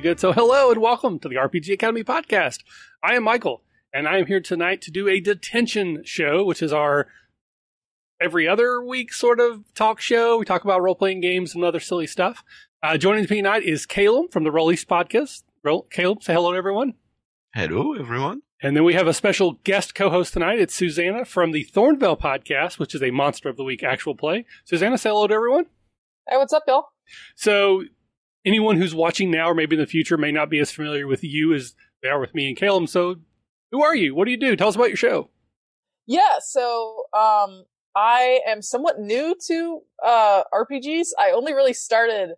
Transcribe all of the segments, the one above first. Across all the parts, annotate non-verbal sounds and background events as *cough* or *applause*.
be good. So, hello and welcome to the RPG Academy podcast. I am Michael, and I am here tonight to do a detention show, which is our every other week sort of talk show. We talk about role playing games and other silly stuff. Uh, joining me tonight is Kalum from the Rolistes podcast. Roll, Kalum, say hello to everyone. Hello, everyone. And then we have a special guest co-host tonight. It's Susannah from the Thornvale podcast, which is a Monster of the Week actual play. Susannah, say hello to everyone. Hey, what's up, y'all? So, anyone who's watching now or maybe in the future may not be as familiar with you as they are with me and Kalum. So, who are you? What do you do? Tell us about your show. Yeah, so um, I am somewhat new to uh, RPGs. I only really started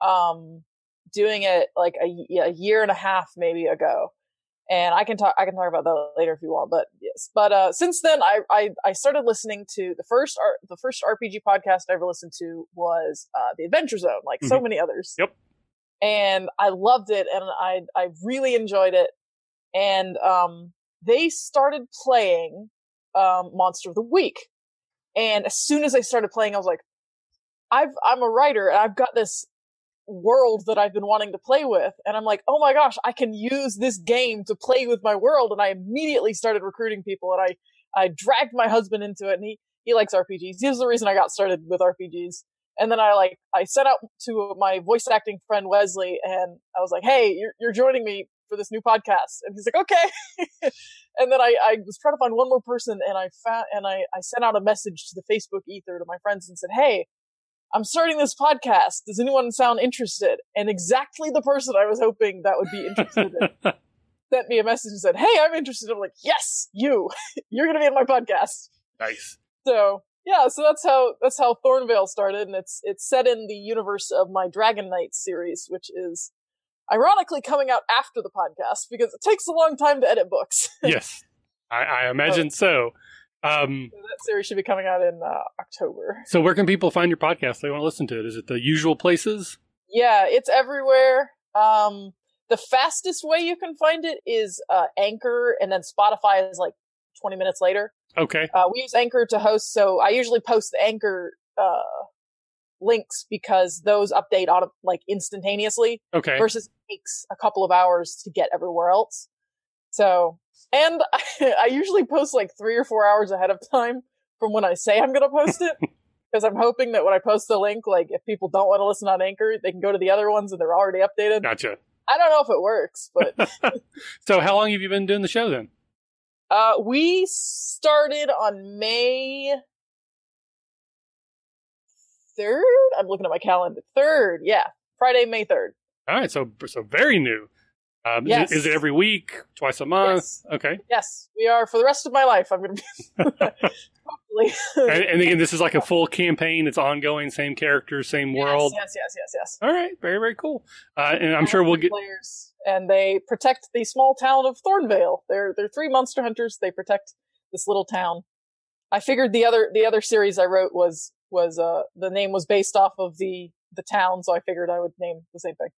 um, doing it like a, a year and a half maybe ago and I can talk I can talk about that later if you want. But yes, but uh, since then I, I I started listening to the first art the first RPG podcast I ever listened to was uh, the Adventure Zone, like mm-hmm. so many others. Yep. And I loved it, and I I really enjoyed it. And um, they started playing um, Monster of the Week, and as soon as I started playing, I was like, I've I'm a writer, and I've got this world that I've been wanting to play with. And I'm like, oh my gosh, I can use this game to play with my world. And I immediately started recruiting people and I, I dragged my husband into it and he, he likes RPGs. He's the reason I got started with RPGs. And then I like, I sent out to my voice acting friend Wesley and I was like, hey, you're, you're joining me for this new podcast. And he's like, okay. *laughs* and then I, I was trying to find one more person and I found, and I, I sent out a message to the Facebook ether to my friends and said, hey, I'm starting this podcast. Does anyone sound interested? And exactly the person I was hoping that would be interested in *laughs* sent me a message and said, Hey, I'm interested. I'm like, Yes, you. *laughs* You're gonna be in my podcast. Nice. So yeah, so that's how that's how Thornvale started, and it's it's set in the universe of my Dragon Knight series, which is ironically coming out after the podcast because it takes a long time to edit books. *laughs* yes, I, I imagine oh. so. Um, so that series should be coming out in uh, October. *laughs* So, where can people find your podcast? They want to listen to it. Is it the usual places? Yeah, it's everywhere. Um, the fastest way you can find it is uh, Anchor, and then Spotify is like 20 minutes later. Okay. Uh, we use Anchor to host, so I usually post the Anchor uh, links because those update on like instantaneously. Okay. Versus takes a couple of hours to get everywhere else. So and I, *laughs* I usually post like three or four hours ahead of time from when I say I'm going to post it. *laughs* Because I'm hoping that when I post the link, like if people don't want to listen on Anchor, they can go to the other ones and they're already updated. Gotcha. I don't know if it works, but. *laughs* so, how long have you been doing the show then? Uh, we started on May 3rd. I'm looking at my calendar. 3rd, yeah. Friday, May 3rd. All right, so so very new. Um, yes. is, it, is, it every week, twice a month? Yes. Okay. Yes, we are for the rest of my life. I'm going to be *laughs* hopefully. and, and, again, this is like a full campaign. It's ongoing, same characters, same world. Yes, yes, yes, yes. All right, very, very cool. Uh, and I'm sure we'll get players, and they protect the small town of Thornvale. They're they're three monster hunters. They protect this little town. I figured the other the other series I wrote was was uh the name was based off of the the town, so I figured I would name the same thing.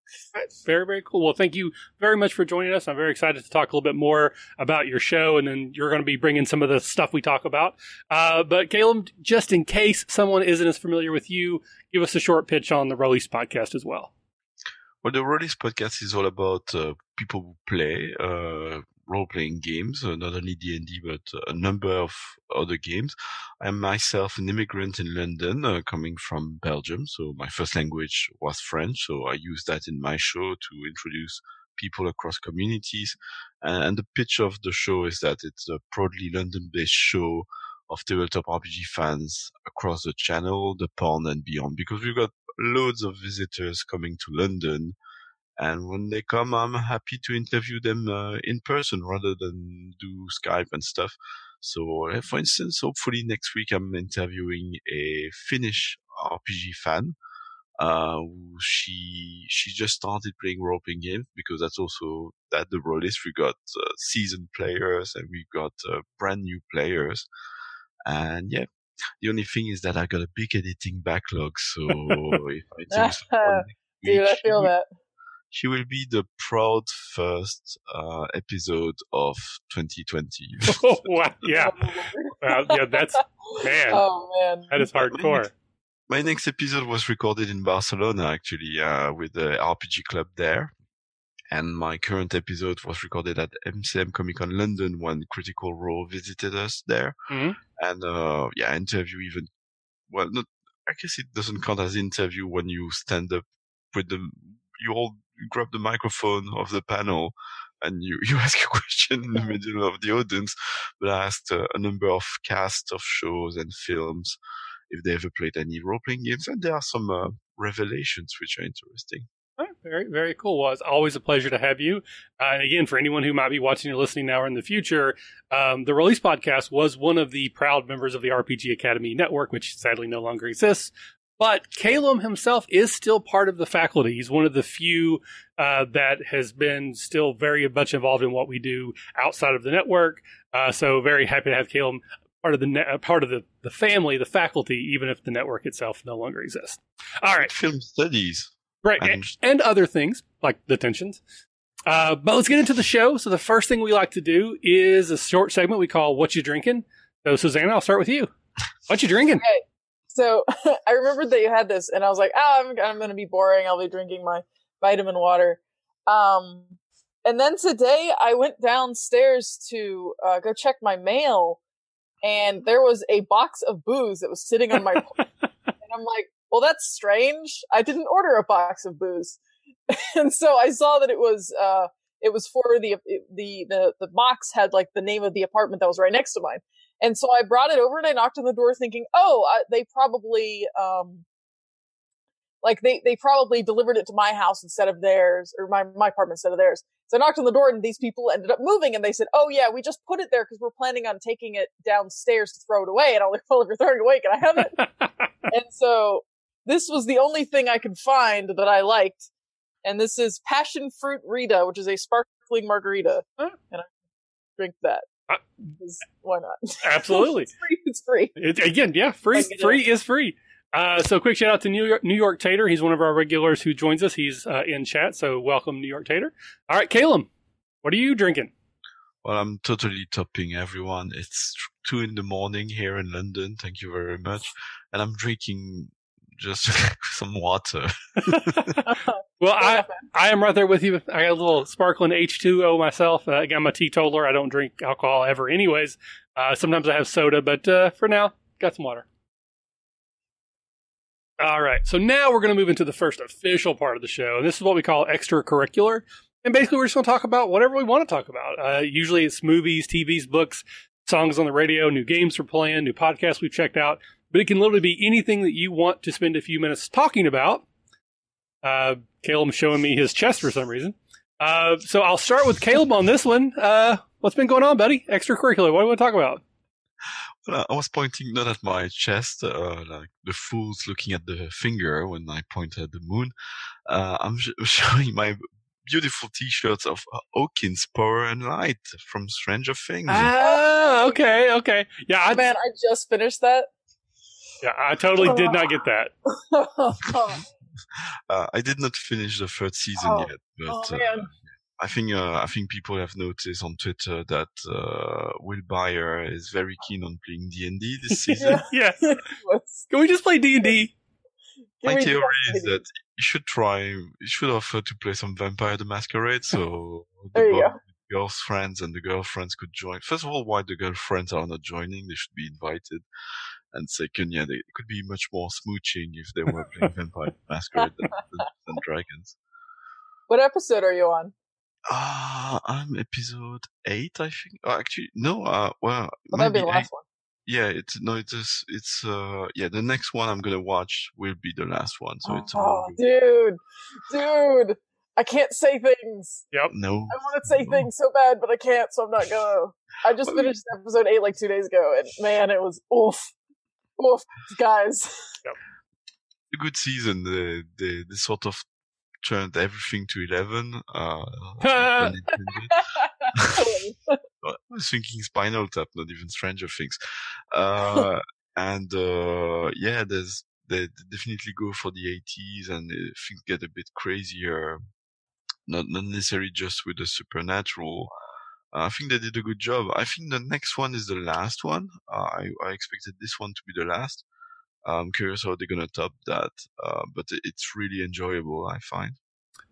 Very, very cool. Well, thank you very much for joining us. I'm very excited to talk a little bit more about your show, and then you're going to be bringing some of the stuff we talk about. Uh, but Kalum, just in case someone isn't as familiar with you, give us a short pitch on the Rolistes podcast as well. Well, the Rolistes podcast is all about uh, people who play, uh, role-playing games, uh, not only D&D, but a number of other games. I'm myself an immigrant in London, uh, coming from Belgium. So my first language was French. So I use that in my show to introduce people across communities. And, and the pitch of the show is that it's a proudly London-based show of tabletop RPG fans across the channel, the pond and beyond, because we've got loads of visitors coming to London and when they come, I'm happy to interview them uh, in person rather than do Skype and stuff. So, uh, for instance, hopefully next week I'm interviewing a Finnish RPG fan. Uh, she she just started playing role playing games because that's also that the role is. We got uh, seasoned players and we got uh, brand new players, and yeah. The only thing is that I got a big editing backlog, so *laughs* if I do Dude, I feel that she will be the proud first uh, episode of 2020. oh, *laughs* wow. Yeah. well, yeah, that's, man. Oh, man. That is hardcore. My next episode was recorded in Barcelona, actually, uh, with the RPG club there. and my current episode was recorded at MCM Comic Con London when Critical Role visited us there. Mhm. And uh, yeah, interview even well, not I guess it doesn't count as interview when you stand up with the you all grab the microphone of the panel and you, *laughs* you ask a question in the middle of the audience. But I asked uh, a number of cast of shows and films if they ever played any role playing games, and there are some uh, revelations which are interesting. Oh, very, very cool. Well, it's always a pleasure to have you. Uh, and again, for anyone who might be watching or listening now or in the future, um, the Rolistes Podcast was one of the proud members of the RPG Academy Network, which sadly no longer exists. But Kalum himself is still part of the faculty. He's one of the few uh, that has been still very much involved in what we do outside of the network. Uh, so very happy to have Kalum part of the ne- uh, part of the, the family, the faculty, even if the network itself no longer exists. All right, Film studies. right, and, And and other things like the tensions. Uh, but let's get into the show. So the first thing we like to do is a short segment we call "What You Drinking." So Susannah, I'll start with you. What you drinking? So *laughs* I remembered that you had this, and I was like, "Oh, I'm, I'm going to be boring. I'll be drinking my vitamin water." Um, and then today I went downstairs to uh, go check my mail, and there was a box of booze that was sitting on my *laughs* and I'm like, "Well, that's strange. I didn't order a box of booze." *laughs* and so I saw that it was uh, it was for the the the the box had like the name of the apartment that was right next to mine. And so I brought it over and I knocked on the door thinking, oh, I, they probably, um, like they, they probably delivered it to my house instead of theirs or my, my apartment instead of theirs. So I knocked on the door and these people ended up moving and they said, oh yeah, we just put it there because we're planning on taking it downstairs to throw it away. And I'm like, well, if you're throwing it away, can I have it? *laughs* and so this was the only thing I could find that I liked. And this is passion fruit Rita, which is a sparkling margarita. Huh. And I drink that. Uh, 'Cause why not? *laughs* Absolutely. it's free. It's free. It, again, yeah, free. Like Free is free. Uh, so quick shout out to New York, New York Tater. He's one of our regulars who joins us. He's uh, in chat. So welcome, New York Tater. All right, Kalum, what are you drinking? Well, I'm totally topping everyone. It's two in the morning here in London. Thank you very much. And I'm drinking just *laughs* some water. *laughs* well, I I am right there with you. I got a little sparkling H2O myself. Uh, I'm a teetotaler. I don't drink alcohol ever, anyways. Uh, sometimes I have soda, but uh, for now, got some water. All right. So now we're going to move into the first official part of the show. And this is what we call extracurricular. And basically, we're just going to talk about whatever we want to talk about. Uh, usually it's movies, TVs, books, songs on the radio, new games we're playing, new podcasts we've checked out. But it can literally be anything that you want to spend a few minutes talking about. Uh, Kalum's showing me his chest for some reason. Uh, so I'll start with Kalum on this one. Uh, what's been going on, buddy? Extracurricular. What do you want to talk about? Well, I was pointing not at my chest, uh, like the fools looking at the finger when I point at the moon. Uh, I'm sh- *laughs* showing my beautiful T-shirts of uh, Hawkins Power and Light from Stranger Things. Ah, okay, okay. Yeah, I, Man, I just finished that. yeah, I totally did not get that. *laughs* *laughs* *laughs* Uh, I did not finish the third season Oh. yet, but oh uh. I think uh, I think people have noticed on Twitter that uh, Will Bayer is very keen on playing D and D this *laughs* season. Yeah. *laughs* yeah. Can we just play D and D? give My theory is that you should try, you should offer to play some Vampire the Masquerade, so the There you go. with girls' friends and the girlfriends could join. First of all, why the girlfriends are not joining? They should be invited. And second, yeah, they it could be much more smooching if they were playing Vampire Masquerade than, than, *laughs* than Dragons. What episode are you on? Ah, I'm episode eight, I think. Oh, actually, no. Uh, well, Well, that'd be maybe the eight. last one. Yeah, it's no, it's just, it's uh, yeah. The next one I'm gonna watch will be the last one, so it's Oh, dude, dude, I can't say things. Yep. No. I want to say No. things so bad, but I can't, so I'm not gonna. I just Well, finished episode eight like two days ago, and man, it was oof, oof, guys. a good season. They, they, they sort of turned everything to 11. Uh. *laughs* *laughs* I was thinking Spinal Tap, not even Stranger Things. Uh, *laughs* and, uh, yeah, there's, they they definitely go for the 80s and uh, things get a bit crazier. Not, not necessarily just with the supernatural. I think they did a good job. I think the next one is the last one. Uh, I, I expected this one to be the last. I'm curious how they're gonna top that, uh, but it's really enjoyable. I find.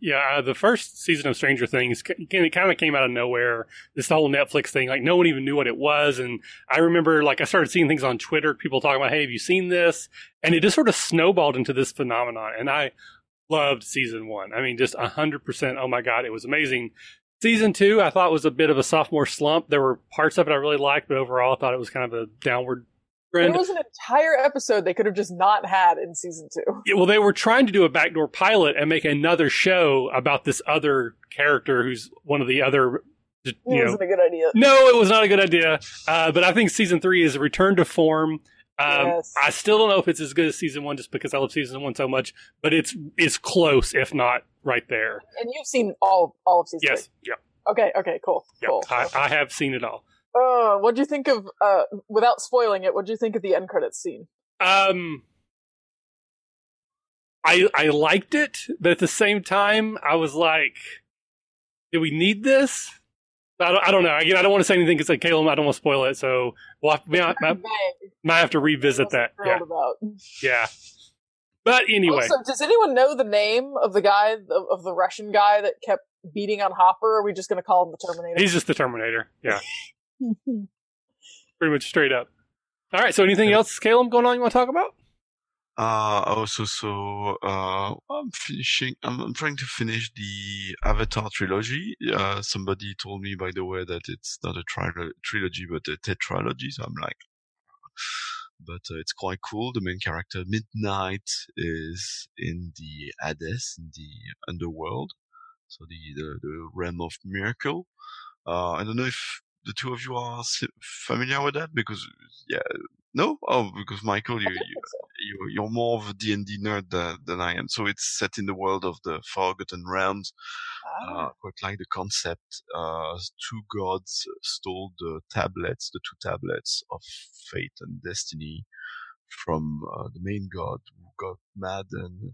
Yeah, uh, the first season of Stranger Things it kind of came out of nowhere. This whole Netflix thing, like no one even knew what it was, and I remember like I started seeing things on Twitter, people talking about, "Hey, have you seen this?" And it just sort of snowballed into this phenomenon, and I loved season one. I mean, just hundred percent. Oh my god, it was amazing. Season two, I thought was a bit of a sophomore slump. There were parts of it I really liked, but overall, I thought it was kind of a downward trend. there was an entire episode they could have just not had in season two. Yeah, well, they were trying to do a backdoor pilot and make another show about this other character who's one of the other. You it wasn't know, a good idea. No, it was not a good idea. Uh, but I think season three is a return to form. Um, yes. I still don't know if it's as good as season one, just because I love season one so much. But it's it's close, if not right there. And you've seen all all of season. Yes. Three. Yeah. Okay. Okay. Cool. Yep. Cool. I, I have seen it all. Uh, what do you think of, uh, without spoiling it, what do you think of the end credits scene? Um, I, I liked it, but at the same time, I was like, do we need this? I don't, I don't know. Again, I don't want to say anything because, like, Kalum, I don't want to spoil it. So we'll have, we might, might, *laughs* might have to revisit that. Yeah. About. yeah. But anyway. Also, does anyone know the name of the guy, of, of the Russian guy that kept beating on Hopper? Or are we just going to call him the Terminator? He's just the Terminator. Yeah. *laughs* Pretty much straight up. All right. So, anything else, Kalum, going on you want to talk about? Uh, also, so uh, I'm finishing. I'm, I'm, trying to finish the Avatar trilogy. Uh, somebody told me, by the way, that it's not a tri- trilogy but a tetralogy. So I'm like, but uh, it's quite cool. The main character, Midnight, is in the Hades, in the underworld, so the the, the realm of Myrkul. Uh, I don't know if the two of you are familiar with that? Because yeah, no, oh, because Michael, you, you you're more of a D and D nerd than, than, I am. So it's set in the world of the Forgotten Realms. Oh. Uh, quite like the concept. Uh, two gods stole the tablets, the two tablets of fate and destiny, from uh, the main god who got mad and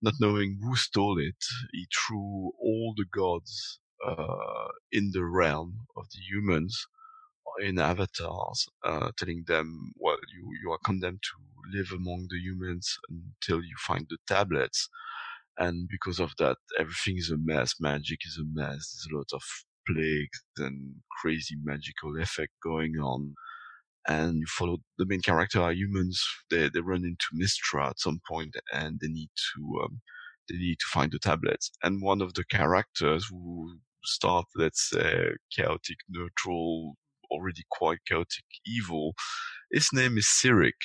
not knowing who stole it, he threw all the gods uh, in the realm of the humans in avatars, uh, telling them, well, you, you are condemned to live among the humans until you find the tablets. And because of that, everything is a mess. Magic is a mess. There's a lot of plagues and crazy magical effect going on. And you follow the main character are humans. They, they run into Mystra at some point and they need to, um, they need to find the tablets. And one of the characters who start, let's say, chaotic, neutral, already quite chaotic evil. His name is Cyric.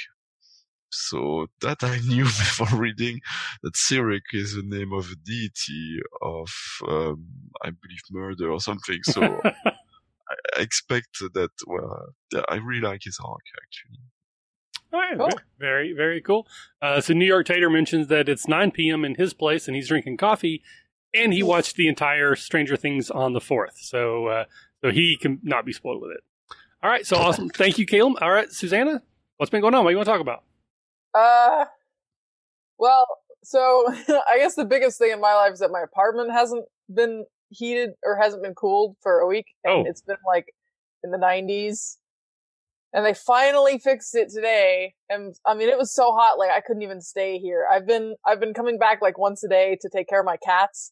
So that I *laughs* knew before reading that Cyric is the name of a deity of, um, I believe, murder or something. So *laughs* I expect that. Well, I really like his arc actually. cool. Very, very cool. Uh, so New York Tater mentions that it's 9 p.m. in his place and he's drinking coffee and he watched the entire Stranger Things on the fourth, so uh, so he can not be spoiled with it. All right, so awesome. Thank you, Kalum. All right, Susannah, what's been going on? What do you want to talk about? Uh, well, so *laughs* I guess the biggest thing in my life is that my apartment hasn't been heated or hasn't been cooled for a week, and oh. it's been like in the 90s. And they finally fixed it today. And I mean, it was so hot, like I couldn't even stay here. I've been, I've been coming back like once a day to take care of my cats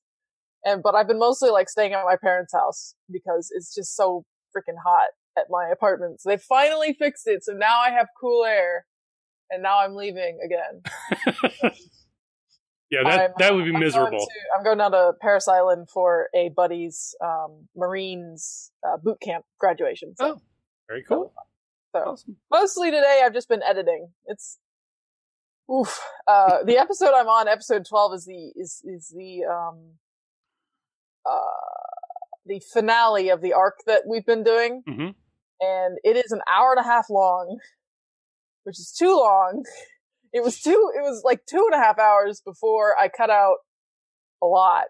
and but I've been mostly like staying at my parents' house because it's just so freaking hot at my apartment. So they finally fixed it. So now I have cool air, and now I'm leaving again. *laughs* yeah, that I'm, that would be I'm miserable. Going to, I'm going down to Parris Island for a buddy's um, Marines uh, boot camp graduation. So. Oh, very cool. So, awesome. mostly today I've just been editing. It's oof. Uh, the episode I'm on, episode 12, is the is is the um uh, the finale of the arc that we've been doing, mm-hmm. and it is an hour and a half long, which is too long. *laughs* It was two. It was like two and a half hours before I cut out a lot.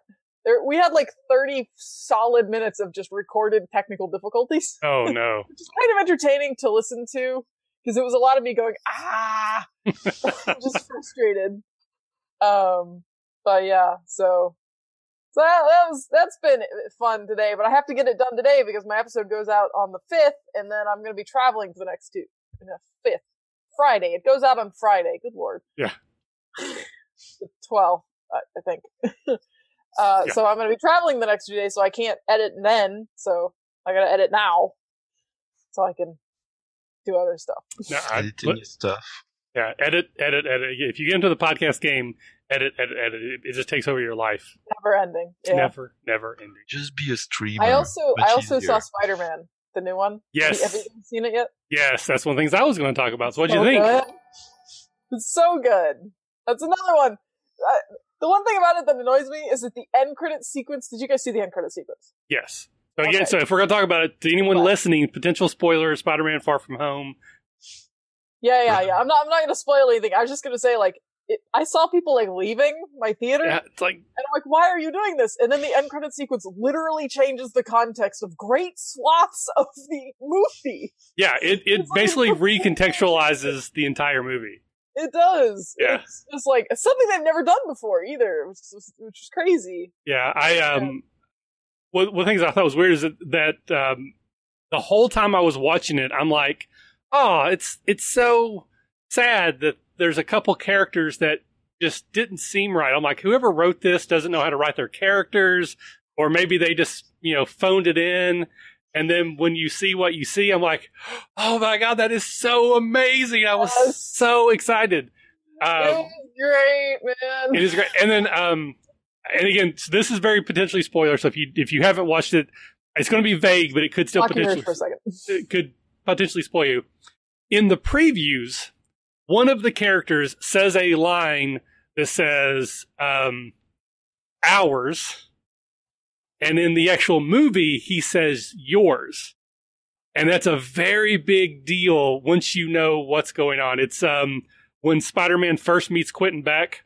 There, we had like 30 solid minutes of just recorded technical difficulties. Oh no. *laughs* Which is kind of entertaining to listen to because it was a lot of me going, ah, *laughs* just frustrated. Um, but yeah, so so that, that, was that's been fun today, but I have to get it done today because my episode goes out on the fifth, and then I'm going to be traveling for the next two. The fifth Friday. It goes out on Friday. Good lord. Yeah. the twelfth, I think. *laughs* Uh, Yeah. So I'm going to be traveling the next two days, so I can't edit then. So I got to edit now, so I can do other stuff. No, I- Editing but- stuff. yeah, edit, edit, edit. If you get into the podcast game, edit, edit, edit. It, it just takes over your life. Never ending. Yeah. Never, never ending. Just be a streamer. I also much I also easier. saw Spider Man, the new one. Yes. Have you, have you seen it yet? Yes, that's one of the things I was going to talk about. So, what do you think? good. It's so good. That's another one. Uh, the one thing about it that annoys me is that the end credit sequence. Did you guys see the end credit sequence? Yes. So again, Okay. so if we're going to talk about it, to anyone What? listening, potential spoiler: Spider-Man: Far From Home. Yeah, yeah, yeah. I'm not. I'm not going to spoil anything. I was just going to say, like, it, I saw people like leaving my theater, Yeah, it's like and I'm like, "Why are you doing this?" And then the end credit sequence literally changes the context of great swaths of the movie. yeah, it it It's *laughs* like- basically recontextualizes the entire movie. It does. Yeah. It's just like something they've never done before either, which is, which is crazy. Yeah, I um, one, one of the things I thought was weird is that, that um, the whole time I was watching it, I'm like, oh, it's it's so sad that there's a couple characters that just didn't seem right. I'm like, whoever wrote this doesn't know how to write their characters, or maybe they just you know phoned it in. And then when you see what you see, I'm like, oh my god, that is so amazing! I was Yes. so excited. Um, great, man. it is great. And then, um, and again, so this is very potentially spoiler. So if you if you haven't watched it, it's going to be vague, but it could still potentially for a second. it could potentially spoil you. In the previews, one of the characters says a line that says um, "ours," and in the actual movie, he says "yours." And that's a very big deal once you know what's going on. It's um, when Spider-Man first meets Quentin Beck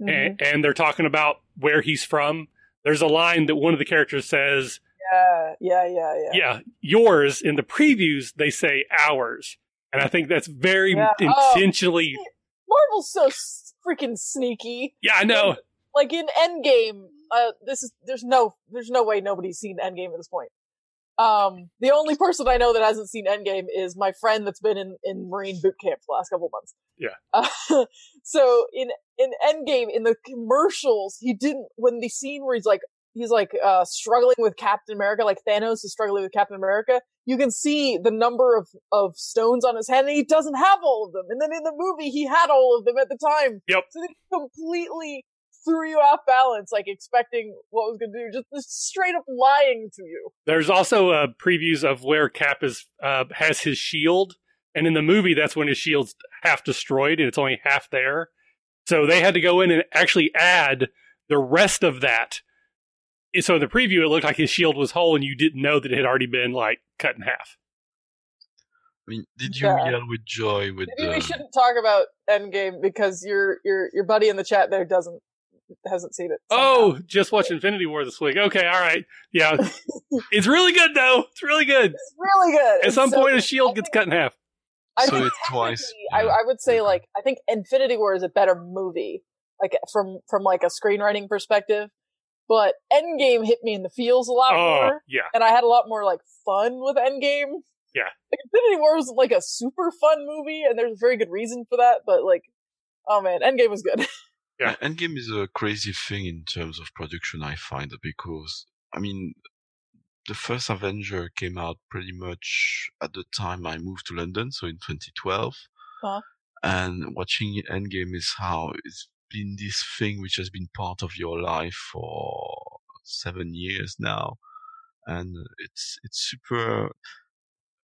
Mhm. and, and they're talking about where he's from. There's a line that one of the characters says, Yeah, yeah, yeah, yeah. "Yeah, yours." In the previews, they say "ours," and I think that's very Yeah. Oh. intentionally. Marvel's so freaking sneaky. Yeah, I know. Like in Endgame, uh, this is there's no there's no way nobody's seen Endgame at this point. Um, the only person I know that hasn't seen Endgame is my friend that's been in, in Marine boot camp the last couple months. Yeah. Uh, *laughs* so in in Endgame, in the commercials, he didn't when the scene where he's like he's like uh struggling with Captain America, like Thanos is struggling with Captain America. You can see the number of of stones on his head, and he doesn't have all of them. And then in the movie, he had all of them at the time. Yep. So they completely threw you off balance, like expecting what was going to do, just, just straight up lying to you. There's also uh, previews of where Cap is uh, has his shield, and in the movie, that's when his shield's half destroyed and it's only half there. So they had to go in and actually add the rest of that. So in the preview, it looked like his shield was whole, and you didn't know that it had already been like cut in half. I mean, did you Yeah. yell with joy with Maybe the? we shouldn't talk about Endgame because your your your buddy in the chat there doesn't hasn't seen it. somehow. Oh, just watch Infinity War this week. Okay, all right. Yeah. *laughs* it's really good though. It's really good. it's really good. At It's some so point good. his shield gets cut in half. I So think it twice, I. I would say Okay. like I think Infinity War is a better movie, like from from like a screenwriting perspective. But Endgame hit me in the feels a lot Oh, more, yeah. and I had a lot more like fun with Endgame. Yeah. like Infinity War was like a super fun movie, and there's a very good reason for that. But like, oh man, Endgame was good. *laughs* Yeah. Endgame is a crazy thing in terms of production, I find, because, I mean, the first Avenger came out pretty much at the time I moved to London, so in 2012. Uh-huh. And watching Endgame is how it's been this thing which has been part of your life for seven years now. And it's, it's super,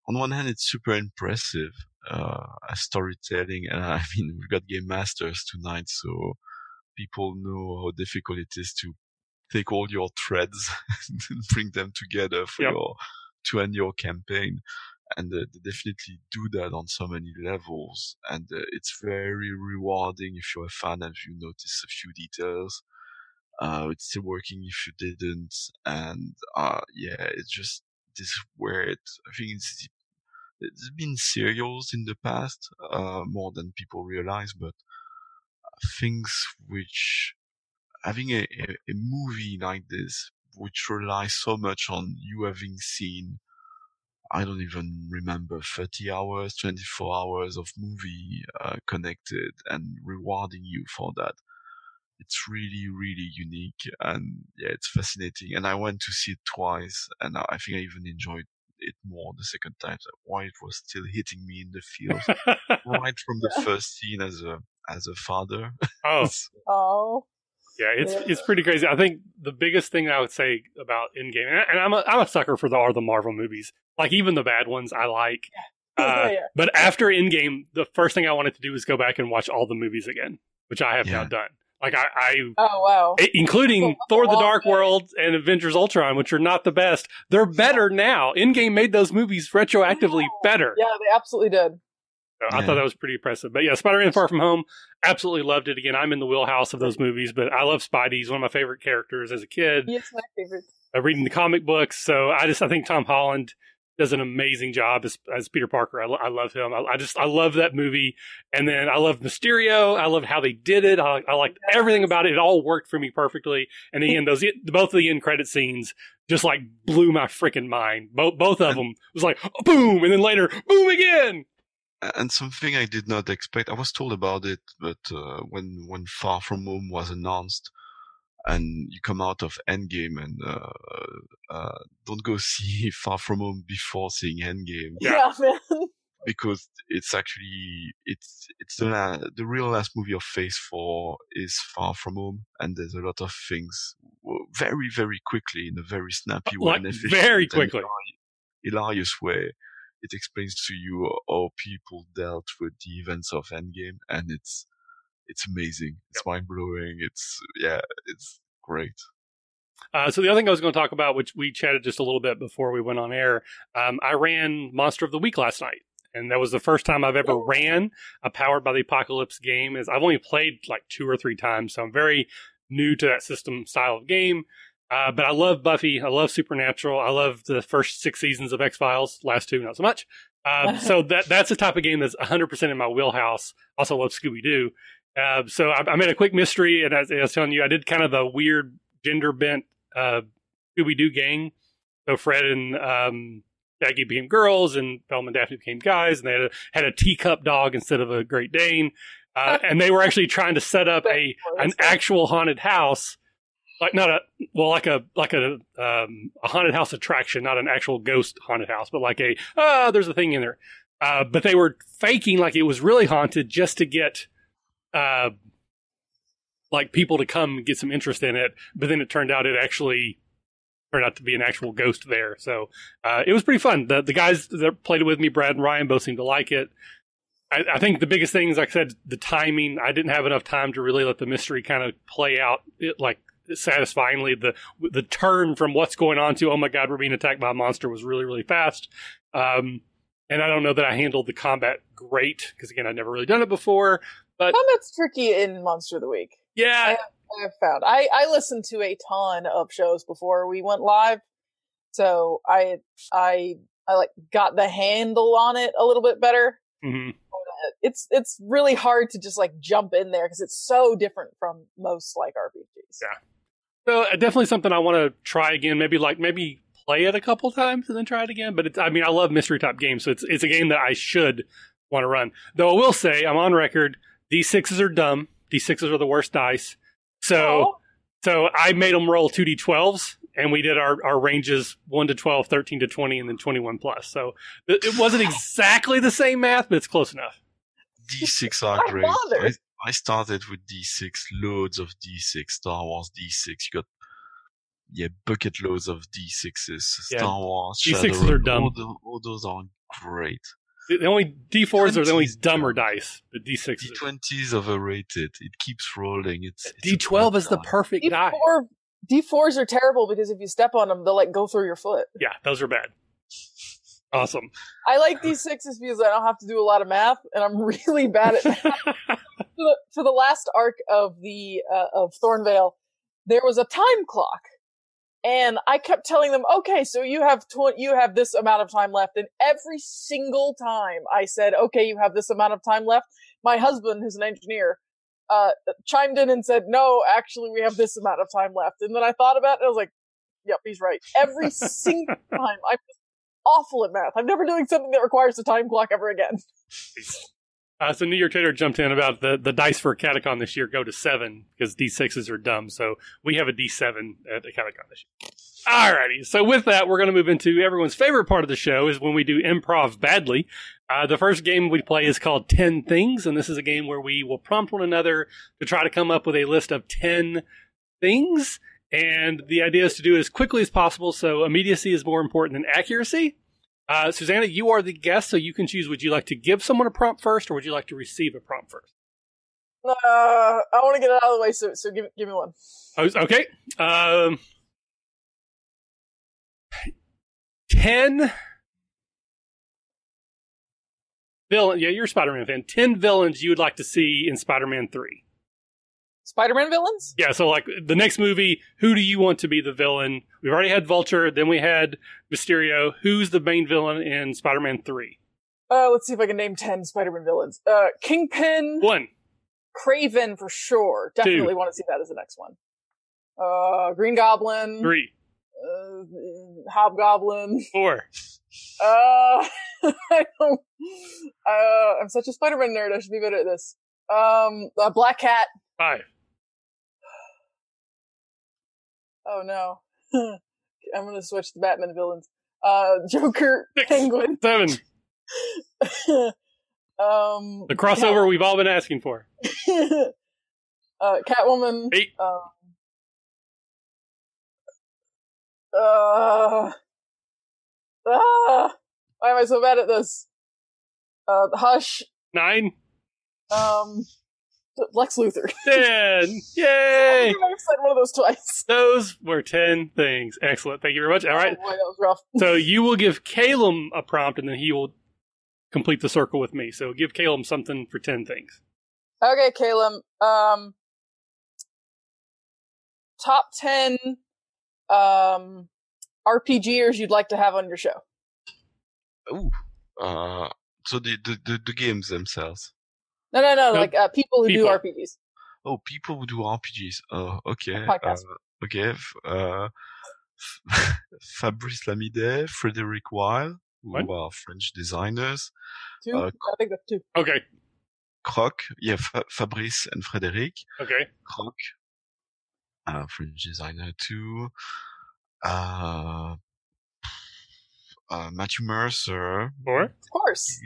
on one hand, it's super impressive, uh, as storytelling. And I *laughs* mean, we've got game masters tonight, so people know how difficult it is to take all your threads *laughs* and bring them together for Yep. your to end your campaign and uh, they definitely do that on so many levels and uh, it's very rewarding if you're a fan and you notice a few details. Uh, it's still working if you didn't and uh, yeah it's just this weird i think it's there's been serials in the past uh, more than people realize but things which having a, a, a movie like this which relies so much on you having seen I don't even remember 30 hours, 24 hours of movie uh, connected and rewarding you for that. it's really really unique and yeah it's fascinating. And i went to see it twice and i think i even enjoyed it more the second time so why it was still hitting me in the feels *laughs* right from the first scene as a as a father. *laughs* Oh. Oh, yeah it's Yeah. it's pretty crazy i think the biggest thing i would say about endgame and, I- and i'm a, I'm a sucker for the all the marvel movies like even the bad ones i like uh, *laughs* Yeah. but after endgame the first thing i wanted to do was go back and watch all the movies again which i have now done like i, I oh wow. I- including Well, Thor: The Dark. World and Avengers: Ultron, which are not the best. They're better now. Endgame made those movies retroactively Wow. better. Yeah, they absolutely did. So I thought that was pretty impressive. But yeah, Spider-Man: Far From Home, absolutely loved it. Again, I'm in the wheelhouse of those movies, but I love Spidey. He's one of my favorite characters as a kid. He is my favorite. Uh, reading the comic books, so I just I think Tom Holland does an amazing job as, as Peter Parker. I, I love him. I, I just I love that movie, and then I love Mysterio. I loved how they did it. I, I liked Yes. everything about it. It all worked for me perfectly. And again, those both of the end credit scenes just like blew my freaking mind. Both both of *laughs* them was like boom, and then later boom again. And something I did not expect. I was told about it, but uh, when when Far From Home was announced, and you come out of Endgame, and uh, uh, don't go *laughs* see Far From Home before seeing Endgame Yeah. Yeah, man. *laughs* because it's actually it's it's the la- the real last movie of Phase Four is Far From Home, and there's a lot of things very very quickly in a very snappy way, Like, and very quickly. hilarious way. It explains to you how people dealt with the events of Endgame, and it's it's amazing. It's mind blowing. It's yeah, it's great. Uh, so the other thing I was going to talk about, which we chatted just a little bit before we went on air, um, I ran Monster of the Week last night, and that was the first time I've ever Oh. ran a Powered by the Apocalypse game. Is I've only played like two or three times, so I'm very new to that system style of game. Uh, but I love Buffy. I love Supernatural. I love the first six seasons of X Files. Last two, not so much. Uh, so *laughs* that that's the type of game that's 100% in my wheelhouse. Also love Scooby Doo. Uh, so I, I made a quick mystery, and as I was telling you, I did kind of a weird gender bent uh, Scooby Doo gang. So Fred and um, Jackie became girls, and Velma and Daphne became guys, and they had a, had a teacup dog instead of a Great Dane. Uh, *laughs* and they were actually trying to set up a an actual haunted house, like not a well, like a like a um, a haunted house attraction, not an actual ghost haunted house, but like a ah, there's a thing in there. Uh, but they were faking like it was really haunted just to get uh, like people to come get some interest in it. But then it turned out it actually turned out to be an actual ghost there. So uh, it was pretty fun. The the guys that played it with me, Brad and Ryan, both seemed to like it. I, I think the biggest thing is, like I said, the timing. I didn't have enough time to really let the mystery kind of play out, it, like satisfyingly. The the turn from what's going on to oh my god, we're being attacked by a monster was really really fast. Um, and I don't know that I handled the combat great because again, I'd never really done it before. but Combat's tricky in Monster of the Week. Yeah, I've found. I I listened to a ton of shows before we went live, so I I I like got the handle on it a little bit better. hmm It's it's really hard to just like jump in there because it's so different from most like RPGs. Yeah. So uh, definitely something I want to try again. Maybe like maybe play it a couple times and then try it again. But it's I mean I love mystery type games, so it's it's a game that I should want to run. Though I will say I'm on record. D sixes are dumb. D sixes are the worst dice. So Oh, so I made them roll two D twelves. And we did our, our ranges 1 to 12, 13 to 20, and then 21 plus. So it, it wasn't *sighs* exactly the same math, but it's close enough. D6 are Why great. Bother? I, I started with D6, loads of D6, Star Wars D6. You got yeah, bucket loads of D6s, Yeah. Star Wars. D6s Shadowrun, are dumb. All, the, all those are great. The the only D4s are the only 20s dumber dumb. dice, The D6s. are- D20 is overrated. It keeps rolling. It's, it's a D12 is the perfect die. D4 D4s are terrible because if you step on them, they'll like go through your foot. Yeah, those are bad. Awesome. I like these sixes because I don't have to do a lot of math, and I'm *laughs* really bad at math. *laughs* for, the, for the last arc of the uh, of Thornvale, there was a time clock, and I kept telling them, "Okay, so you have tw- you have this amount of time left." And every single time I said, "Okay, you have this amount of time left," my husband, who's an engineer, uh, chimed in and said, "No, actually, we have this amount of time left." And then I thought about it, and I was like, "Yep, he's right." Every *laughs* single time, I'm just awful at math. I'm never doing something that requires a time clock ever again. *laughs* Uh, so New York Tater jumped in about the, the dice for Catacon this year go to seven because D6s are dumb. So we have a D7 at the Catacon this year. Alrighty. So with that, we're going to move into everyone's favorite part of the show is when we do improv badly. Uh, the first game we play is called 10 Things, and this is a game where we will prompt one another to try to come up with a list of 10 things. And the idea is to do it as quickly as possible, so immediacy is more important than accuracy. Uh, Susannah, you are the guest, so you can choose would you like to give someone a prompt first, or would you like to receive a prompt first? Uh, I want to get it out of the way, so so give give me one. Oh, Okay. Um, 10 villain. Yeah, you're a Spider Man fan. 10 villains you would like to see in Spider Man 3. Spider-Man villains? Yeah, so like the next movie, who do you want to be the villain? We've already had Vulture, then we had Mysterio. Who's the main villain in Spider Man 3? Uh, let's see if I can name ten Spider-Man villains. Uh, Kingpin, One, Kraven for sure. Definitely want to see that as the next one. Uh, Green Goblin, three, uh, Hobgoblin. four, *laughs* Uh, *laughs* I don't. Uh, I'm such a Spider-Man nerd. I should be better at this. Um, uh, Black Cat. five, Oh no, *laughs* I'm gonna switch to Batman villains. Uh, *laughs* Joker, Six. Penguin. seven. *laughs* um, The crossover we've all been asking for. uh, Catwoman. Eight. Um, uh, ah, why am I so bad at this? Uh, Hush. Nine, Um, Lex Luthor. *laughs* ten. I Yay! think I've said one of those twice. Those were 10 things. Excellent. Thank you very much. All right. Oh boy, that was rough. *laughs* So you will give Kalum a prompt and then he will complete the circle with me. So give Kalum something for 10 things. Okay, Kalum. Um, top ten um RPGers you'd like to have on your show. Ooh. Uh, so the, the, the, the games themselves. No, no, no, No, like uh, people who people. do RPGs. Oh, people who do RPGs. Oh, okay. Uh, okay. Uh, *laughs* Fabrice Lamidey, Frederic Weil, who What? are French designers. Two, Uh, I think that's two. Okay. Croc, yeah, Fa- Fabrice and Frederic. Okay. Croc, uh, French designer too. Uh, uh, Matthew Mercer. Four. Of course.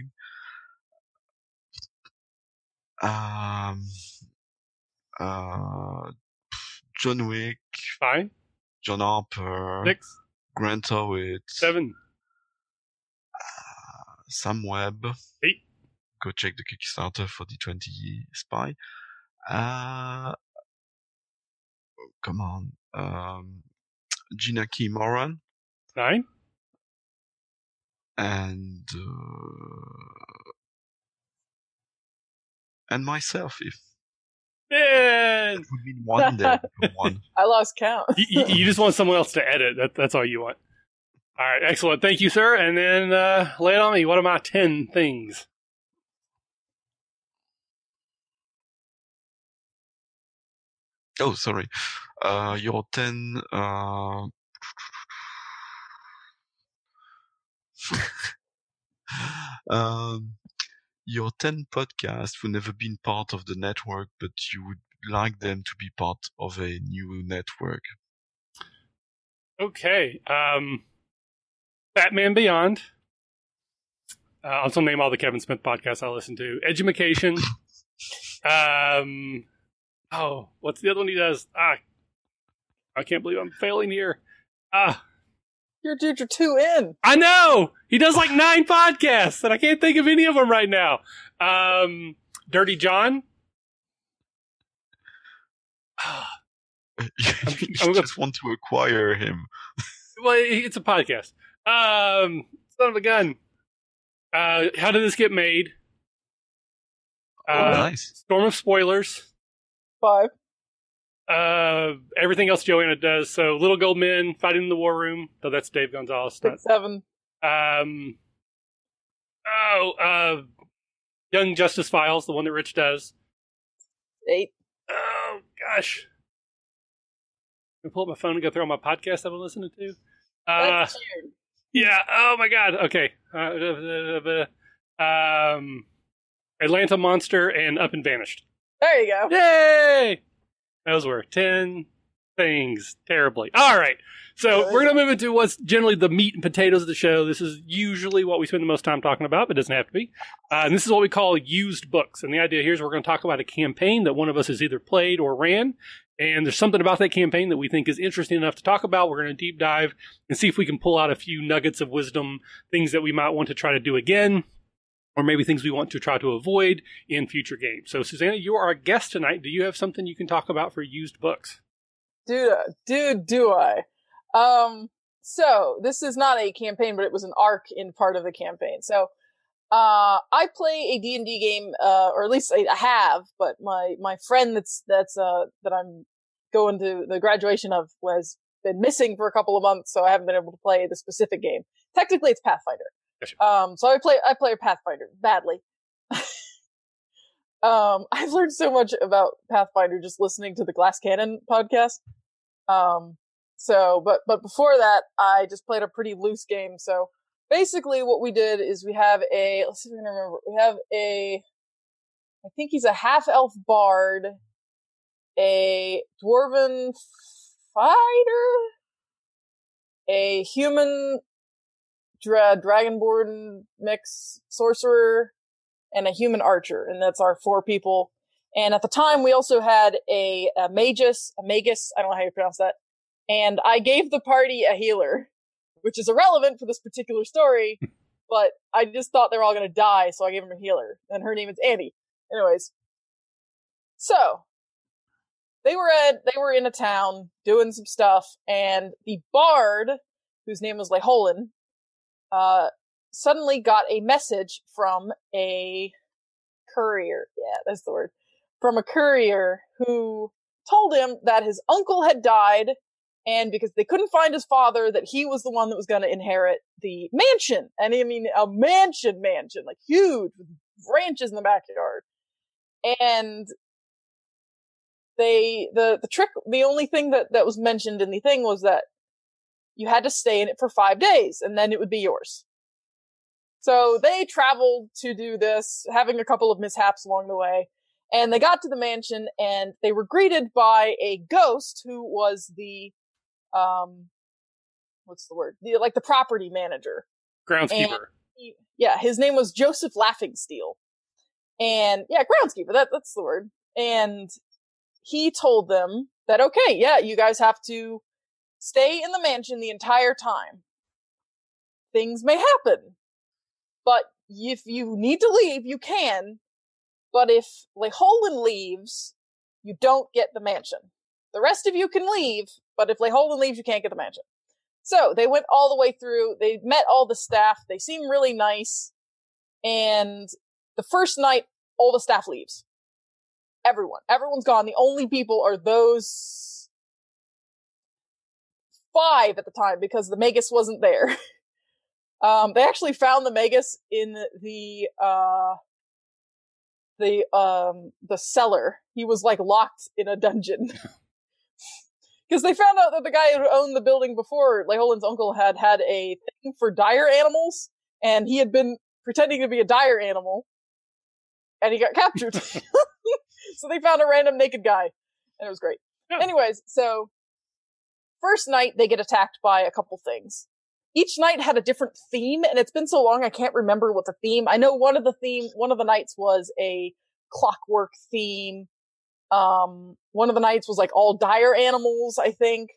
Um, uh, John Wick, Five. John Harper, Six. Grant Howitt, Seven. uh, Sam Webb. Eight. Go check the Kickstarter for the 20 Spy. Uh, come on. Um, Gina Key Moran Nine. and, uh, and myself, if Ten. that would mean one there. *laughs* one. I lost count. you, you- you just want someone else to edit. That, that's all you want. All right. Excellent. Thank you, sir. And then uh, lay it on me. What are my 10 things? Oh, sorry. Uh, your 10, uh, *laughs* um, your 10 podcasts who never been part of the network, but you would like them to be part of a new network. Okay. Um, Fatman Beyond. Uh, I'll also name all the Kevin Smith podcasts I listen to. Edumacation. *laughs* um, oh, what's the other one he does? Ah, I can't believe I'm failing here. Ah, You're dude, you're two in. I know he does like nine podcasts, and I can't think of any of them right now. Um, Dirty John. *sighs* Ah, *laughs* you I'm gonna- just want to acquire him. well, it's a podcast. Um, son of a gun. Uh, how did this get made? oh, Uh, nice. Storm of spoilers. Five. Uh, everything else Joanna does. So Little Gold Men, Fighting in the War Room. Though that's Dave Gonzalez. Not, seven. um, oh, uh, Young Justice Files, the one that Rich does. Eight. Oh gosh. I pull up my phone and go through all my podcasts I've been listening to? Uh, yeah. Oh my God. Okay. Uh, um. Atlanta Monster, and Up and Vanished. There you go. Yay! Those were 10 things terribly. All right. So we're going to move into what's generally the meat and potatoes of the show. This is usually what we spend the most time talking about, but it doesn't have to be. Uh, and this is what we call used books. And the idea here is we're going to talk about a campaign that one of us has either played or ran. And there's something about that campaign that we think is interesting enough to talk about. We're going to deep dive and see if we can pull out a few nuggets of wisdom, things that we might want to try to do again, or maybe things we want to try to avoid in future games. So, Susannah, you are our guest tonight. Do you have something you can talk about for used books? Dude, dude, do I? Um, so this is not a campaign, but it was an arc in part of the campaign. So, uh, I play a D&D game, uh, or at least I have, but my, my friend that's, that's, uh, that I'm going to the graduation of was been missing for a couple of months, so I haven't been able to play the specific game. Technically, it's Pathfinder. Um, so I play, I play Pathfinder badly. *laughs* um, *laughs* I've learned so much about Pathfinder just listening to the Glass Cannon podcast. Um, so, but, but before that, I just played a pretty loose game. So basically what we did is we have a, let's see if I can remember, we have a, I think he's a half elf bard, a dwarven fighter, a human dra- dragonborn mix sorcerer, and a human archer. And that's our four people. And at the time, we also had a, a magus, a magus, I don't know how you pronounce that. And I gave the party a healer, which is irrelevant for this particular story, *laughs* but I just thought they were all going to die, so I gave them a healer. And her name is Annie. Anyways. So, they were at, they were in a town doing some stuff, and the bard, whose name was Leholin, uh, suddenly got a message from a courier. Yeah, that's the word. From a courier who told him that his uncle had died and because they couldn't find his father, that he was the one that was going to inherit the mansion. And I mean, a mansion mansion, like huge, with branches in the backyard. And they, the, the trick, the only thing that, that was mentioned in the thing was that you had to stay in it for five days and then it would be yours. So they traveled to do this, having a couple of mishaps along the way. And they got to the mansion and they were greeted by a ghost who was the, um, what's the word? The, like the property manager. Groundskeeper. He- yeah, his name was Joseph Laughingsteel. And yeah, groundskeeper, that, that's the word. And he told them that, okay, yeah, you guys have to stay in the mansion the entire time. Things may happen, but if you need to leave, you can. But if Leholin leaves, you don't get the mansion. The rest of you can leave, but if Leholin leaves, you can't get the mansion. So they went all the way through. They met all the staff. They seem really nice. And the first night, all the staff leaves. Everyone. Everyone's gone. The only people are those five at the time because the Magus wasn't there. *laughs* um, they actually found the Magus in the, uh, the, um, the cellar. He was like locked in a dungeon. *laughs* *laughs* Because they found out that the guy who owned the building before, Leholin's uncle, had had a thing for dire animals, and he had been pretending to be a dire animal, and he got captured. so they found a random naked guy, and it was great. Yeah. Anyways, so first night they get attacked by a couple things. Each night had a different theme, and it's been so long I can't remember what the theme. I know one of the theme, one of the nights was a clockwork theme. Um, one of the nights was like all dire animals, I think.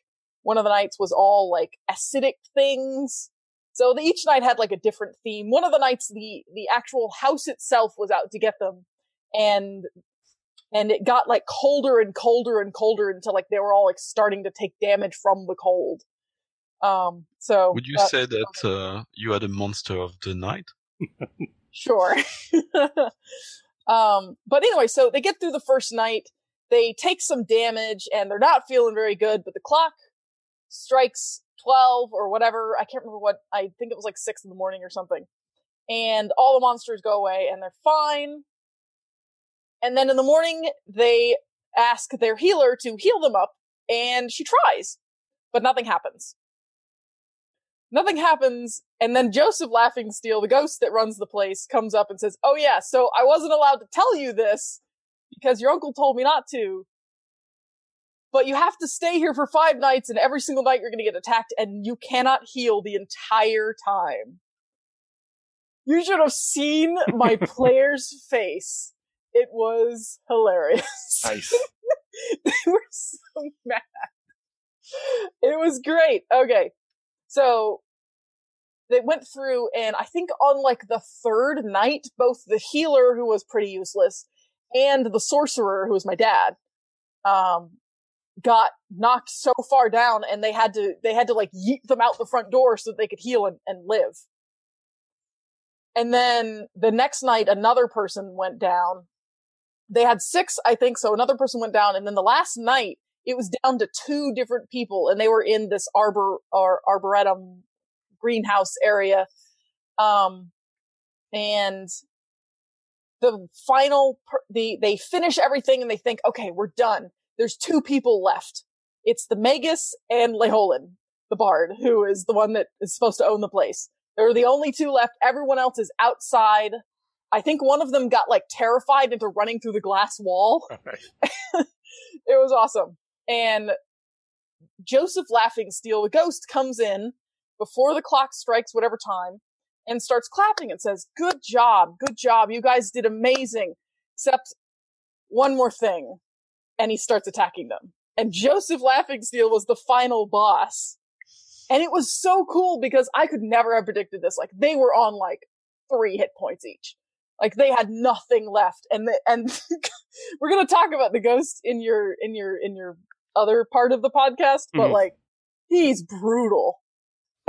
One of the nights was all like acidic things. So the, each night had like a different theme. One of the nights, the, the actual house itself was out to get them. And, and it got like colder and colder and colder until like they were all like starting to take damage from the cold. Um, so. Would you say that uh, you had a monster of the night? *laughs* *laughs* Sure. *laughs* um, but anyway, so they get through the first night. They take some damage and they're not feeling very good, but the clock strikes 12 or whatever. I can't remember what, I think it was like 6 in the morning or something. And all the monsters go away and they're fine. And then in the morning, they ask their healer to heal them up and she tries, but nothing happens. Nothing happens, and then Joseph Laughing Steel, the ghost that runs the place, comes up and says, "Oh yeah, so I wasn't allowed to tell you this because your uncle told me not to, but you have to stay here for five nights, and every single night you're going to get attacked, and you cannot heal the entire time." You should have seen my *laughs* player's face. It was hilarious. *laughs* Nice. they were so mad. It was great. Okay. So they went through and I think on like the third night, both the healer who was pretty useless and the sorcerer who was my dad, um, got knocked so far down and they had to, they had to like yeet them out the front door so that they could heal and, and live. And then the next night, another person went down. They had six, I think. So another person went down. And then the last night, it was down to two different people and they were in this arbor or arboretum greenhouse area. Um, and the final, the, they finish everything and they think, okay, we're done. There's two people left. It's the Magus and Leholin, the bard, who is the one that is supposed to own the place. There are the only two left. Everyone else is outside. I think one of them got like terrified into running through the glass wall. *laughs* it was awesome. And Joseph Laughing Steel, the ghost, comes in before the clock strikes whatever time and starts clapping and says, Good job, good job. You guys did amazing. Except one more thing. And he starts attacking them. And Joseph Laughing Steel was the final boss. And it was so cool because I could never have predicted this. Like they were on like three hit points each. Like they had nothing left. And the, and *laughs* we're going to talk about the ghost in your, in your, in your other part of the podcast, but Mhm. like he's brutal. *laughs*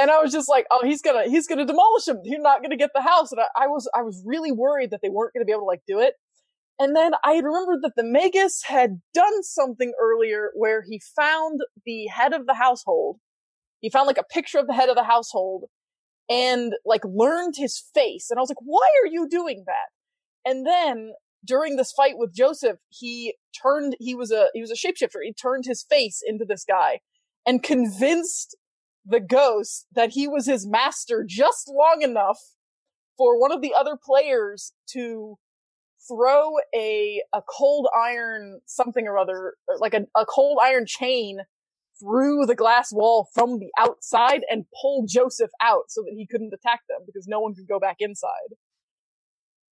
and I was just like, oh, he's gonna, he's gonna demolish him. You're not gonna get the house. And I, I was, I was really worried that they weren't gonna be able to like do it. And then I had remembered that the Magus had done something earlier where he found the head of the household. He found like a picture of the head of the household and like learned his face. And I was like, why are you doing that? And then during this fight with Joseph, he turned, he was a, he was a shapeshifter. He turned his face into this guy and convinced the ghost that he was his master just long enough for one of the other players to throw a a cold iron something or other like a, a cold iron chain through the glass wall from the outside and pull Joseph out so that he couldn't attack them because no one could go back inside.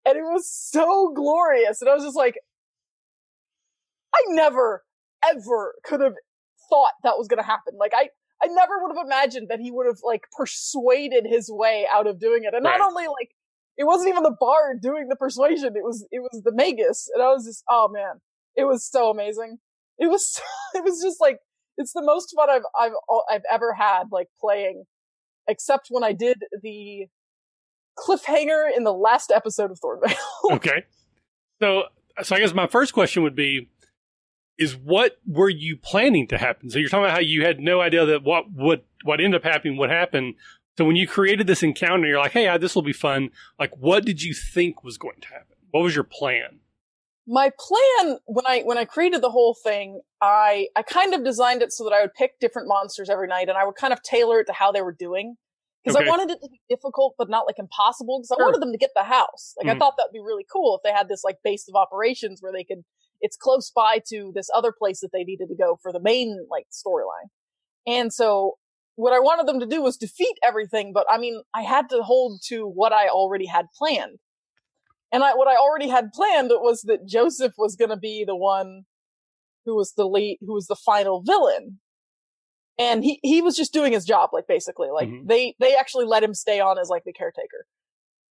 And it was so glorious. And I was just like, I never, ever could have thought that was going to happen. Like I, I never would have imagined that he would have like persuaded his way out of doing it. And not only like, it wasn't even the bard doing the persuasion. It was, it was the Magus. And I was just, oh man, it was so amazing. It was, *laughs* so, it was just like, it's the most fun I've, I've, I've ever had like playing, except when I did the cliffhanger in the last episode of Thornvale. okay. So, so I guess my first question would be, is what were you planning to happen? So you're talking about how you had no idea that what what what ended up happening would happen. So when you created this encounter, you're like, hey, this will be fun. Like, what did you think was going to happen? What was your plan? My plan when I when I created the whole thing, I I kind of designed it so that I would pick different monsters every night, and I would kind of tailor it to how they were doing because Okay. I wanted it to be difficult but not like impossible because I wanted them to get the house. Like I Mhm. thought that'd be really cool if they had this like base of operations where they could. It's close by to this other place that they needed to go for the main like storyline, and so what I wanted them to do was defeat everything. But I mean, I had to hold to what I already had planned. And I, what I already had planned was that Joseph was going to be the one who was the lead, who was the final villain. And he, he was just doing his job, like basically, like Mhm. they, they actually let him stay on as like the caretaker.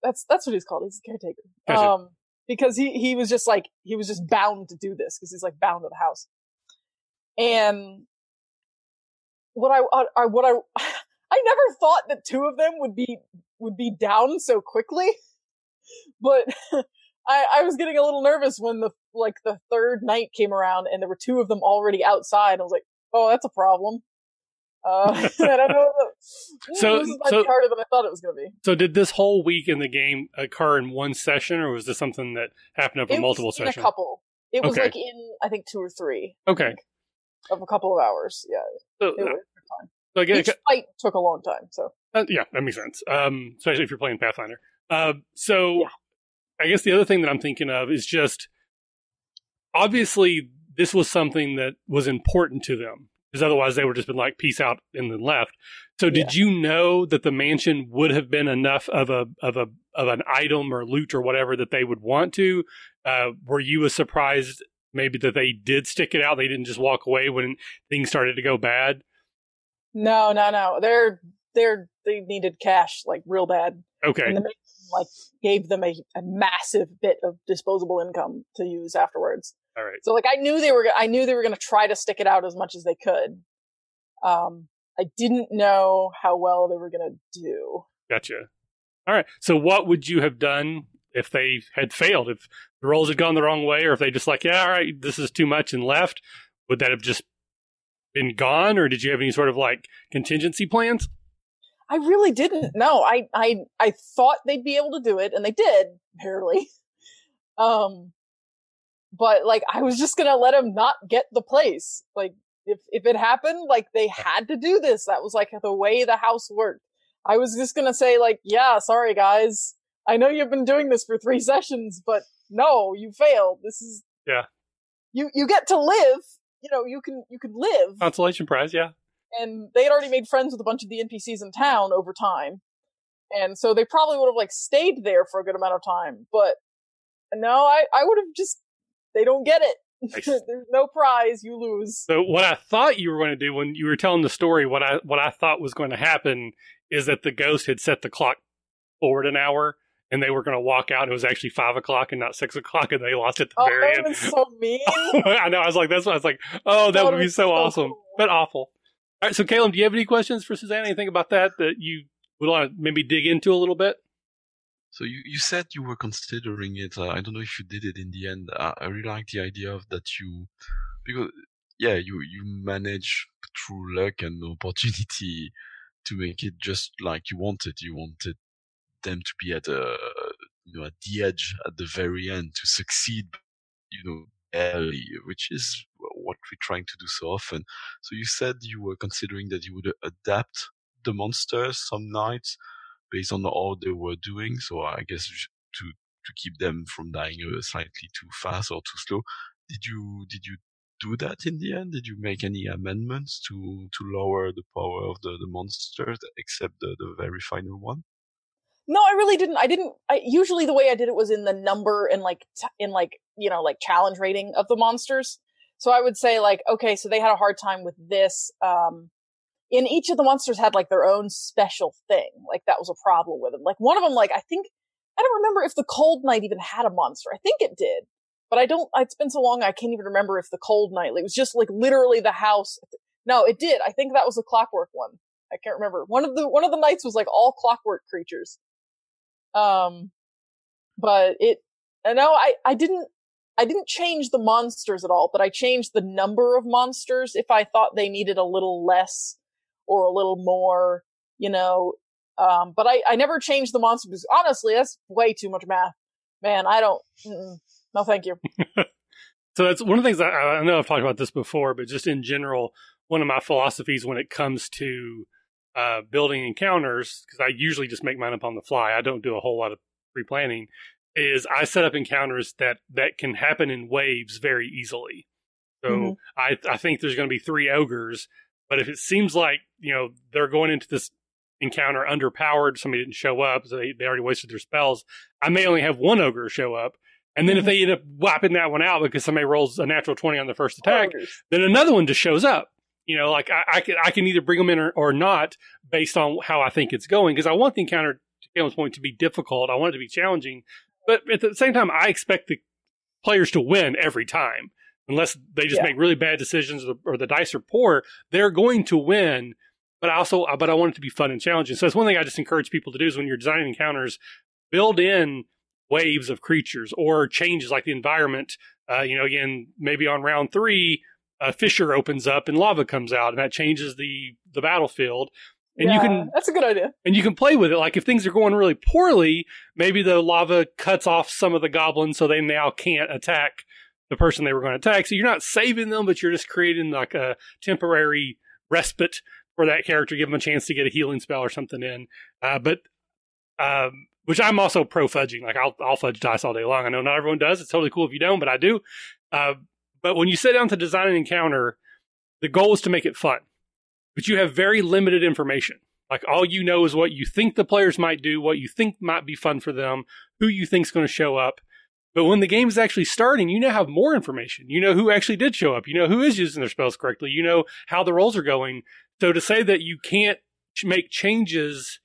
That's, that's what he's called. He's the caretaker. Gotcha. Um, because he, he was just like, he was just bound to do this because he's like bound to the house. And what I, I, I what I, *sighs* I never thought that two of them would be, would be down so quickly but *laughs* I, I was getting a little nervous when the like the third night came around and there were two of them already outside. I was like, oh, that's a problem. Uh, *laughs* I don't know. *laughs* So- this is so- harder than I thought it was going to be. So did this whole week in the game occur in one session, or was this something that happened over It multiple sessions? a couple. It was Okay. like in I think two or three Okay. of a couple of hours. Yeah, So, it was fun. So again, Each fight took a long time. So uh, yeah, that makes sense. Um, especially if you're playing Pathfinder. Uh, so Yeah. I guess the other thing that I'm thinking of is just obviously this was something that was important to them because otherwise they would have just been like peace out and then left. So did you know that the mansion would have been enough of a of a of an item or loot or whatever that they would want to? Uh, were you as surprised maybe that they did stick it out? They didn't just walk away when things started to go bad. no, no, no. They're they're they needed cash like real bad. Okay, And the like gave them a, a massive bit of disposable income to use afterwards. all right. So like I knew they were I knew they were going to try to stick it out as much as they could. Um I didn't know how well they were going to do. Gotcha. All right. So, what would you have done if they had failed? If the rolls had gone the wrong way, or if they just like, yeah, all right, this is too much and left? Would that have just been gone, or did you have any sort of like contingency plans? I really didn't know. I I I thought they'd be able to do it and they did, barely. *laughs* Um but like I was just going to let them not get the place. Like if if it happened, like they had to do this. That was like the way the house worked. I was just going to say like, yeah, sorry guys. I know you've been doing this for 3 *laughs* sessions, but no, you failed. This is Yeah. You you get to live, you know, you can you can live Consolation prize, yeah. And they had already made friends with a bunch of the NPCs in town over time. And so they probably would have like stayed there for a good amount of time. But no, I, I would have just, they don't get it. *laughs* There's no prize, you lose. So, what I thought you were going to do when you were telling the story, what I what I thought was going to happen is that the ghost had set the clock forward an hour. And they were going to walk out. And it was actually five o'clock and not six o'clock, and they lost at the Oh, very that end. was so *laughs* oh, mean. I know. I was like, that's. What I was like, oh, that That would be so so awesome, cool. but awful. All right. So, Kalum, do you have any questions for Susannah? Anything about that that you would want to maybe dig into a little bit? So you, you said you were considering it. Uh, I don't know if you did it in the end. I, I really like the idea of that you, because yeah, you you manage through luck and *laughs* opportunity to make it just like you wanted. You wanted them to be at a you know at the edge at the very end to succeed. You know early, which is what we're trying to do so often. So you said you were considering that you would adapt the monsters some nights based on all they were doing. So I guess to to keep them from dying uh, slightly too fast or too slow. Did you did you do that in the end? Did you make any amendments to to lower the power of the, the monsters except the, the very final one? No, I really didn't. I didn't. I, usually, the way I did it was in the number and like t- in like you know like challenge rating of the monsters. So I would say like, okay, so they had a hard time with this. Um, in each of the monsters had like their own special thing. Like that was a problem with them. Like one of them, like I think I don't remember if the Cold Night even had a monster. I think it did, but I don't. It's been so long I can't even remember if the Cold Night. It was just like literally the house. No, it did. I think that was the Clockwork one. I can't remember. One of the one of the nights was like all clockwork creatures. Um, but it, I know I, I didn't, I didn't change the monsters at all, but I changed the number of monsters if I thought they needed a little less or a little more, you know. Um, but I, I never changed the monsters honestly, that's way too much math. Man, I don't, no thank you. *laughs* So that's one of the things I, I know I've talked about this before, but just in general, one of my philosophies when it comes to uh, building encounters, because I usually just make mine up on the fly. I don't do a whole lot of pre planning. Is I set up encounters that that can happen in waves very easily. So Mhm. I I think there's going to be three ogres, but if it seems like you know they're going into this encounter underpowered, somebody didn't show up, so they, they already wasted their spells. I may only have one ogre show up, and then if Mhm. they end up wiping that one out because somebody rolls a natural twenty on the first attack, then another one just shows up. You know, like I, I can I can either bring them in or, or not based on how I think it's going because I want the encounter to point to be difficult. I want it to be challenging, but at the same time, I expect the players to win every time unless they just Yeah. make really bad decisions or, the dice are poor. They're going to win, but I also but I want it to be fun and challenging. So that's one thing I just encourage people to do is when you're designing encounters, build in waves of creatures or changes like the environment. Uh, you know, again, maybe on round three, a fissure opens up and lava comes out, and that changes the the battlefield. And you Yeah, can that's a good idea. and you can play with it. Like if things are going really poorly, maybe the lava cuts off some of the goblins, so they now can't attack the person they were going to attack. So you're not saving them, but you're just creating like a temporary respite for that character, give them a chance to get a healing spell or something in. Uh, but um, which I'm also pro fudging. Like I'll I'll fudge dice all day long. I know not everyone does. It's totally cool if you don't, but I do. Uh, but when you sit down to design an encounter, the goal is to make it fun. But you have very limited information. Like all you know is what you think the players might do, what you think might be fun for them, who you think is going to show up. But when the game is actually starting, you now have more information. You know who actually did show up. You know who is using their spells correctly. You know how the rolls are going. So to say that you can't make changes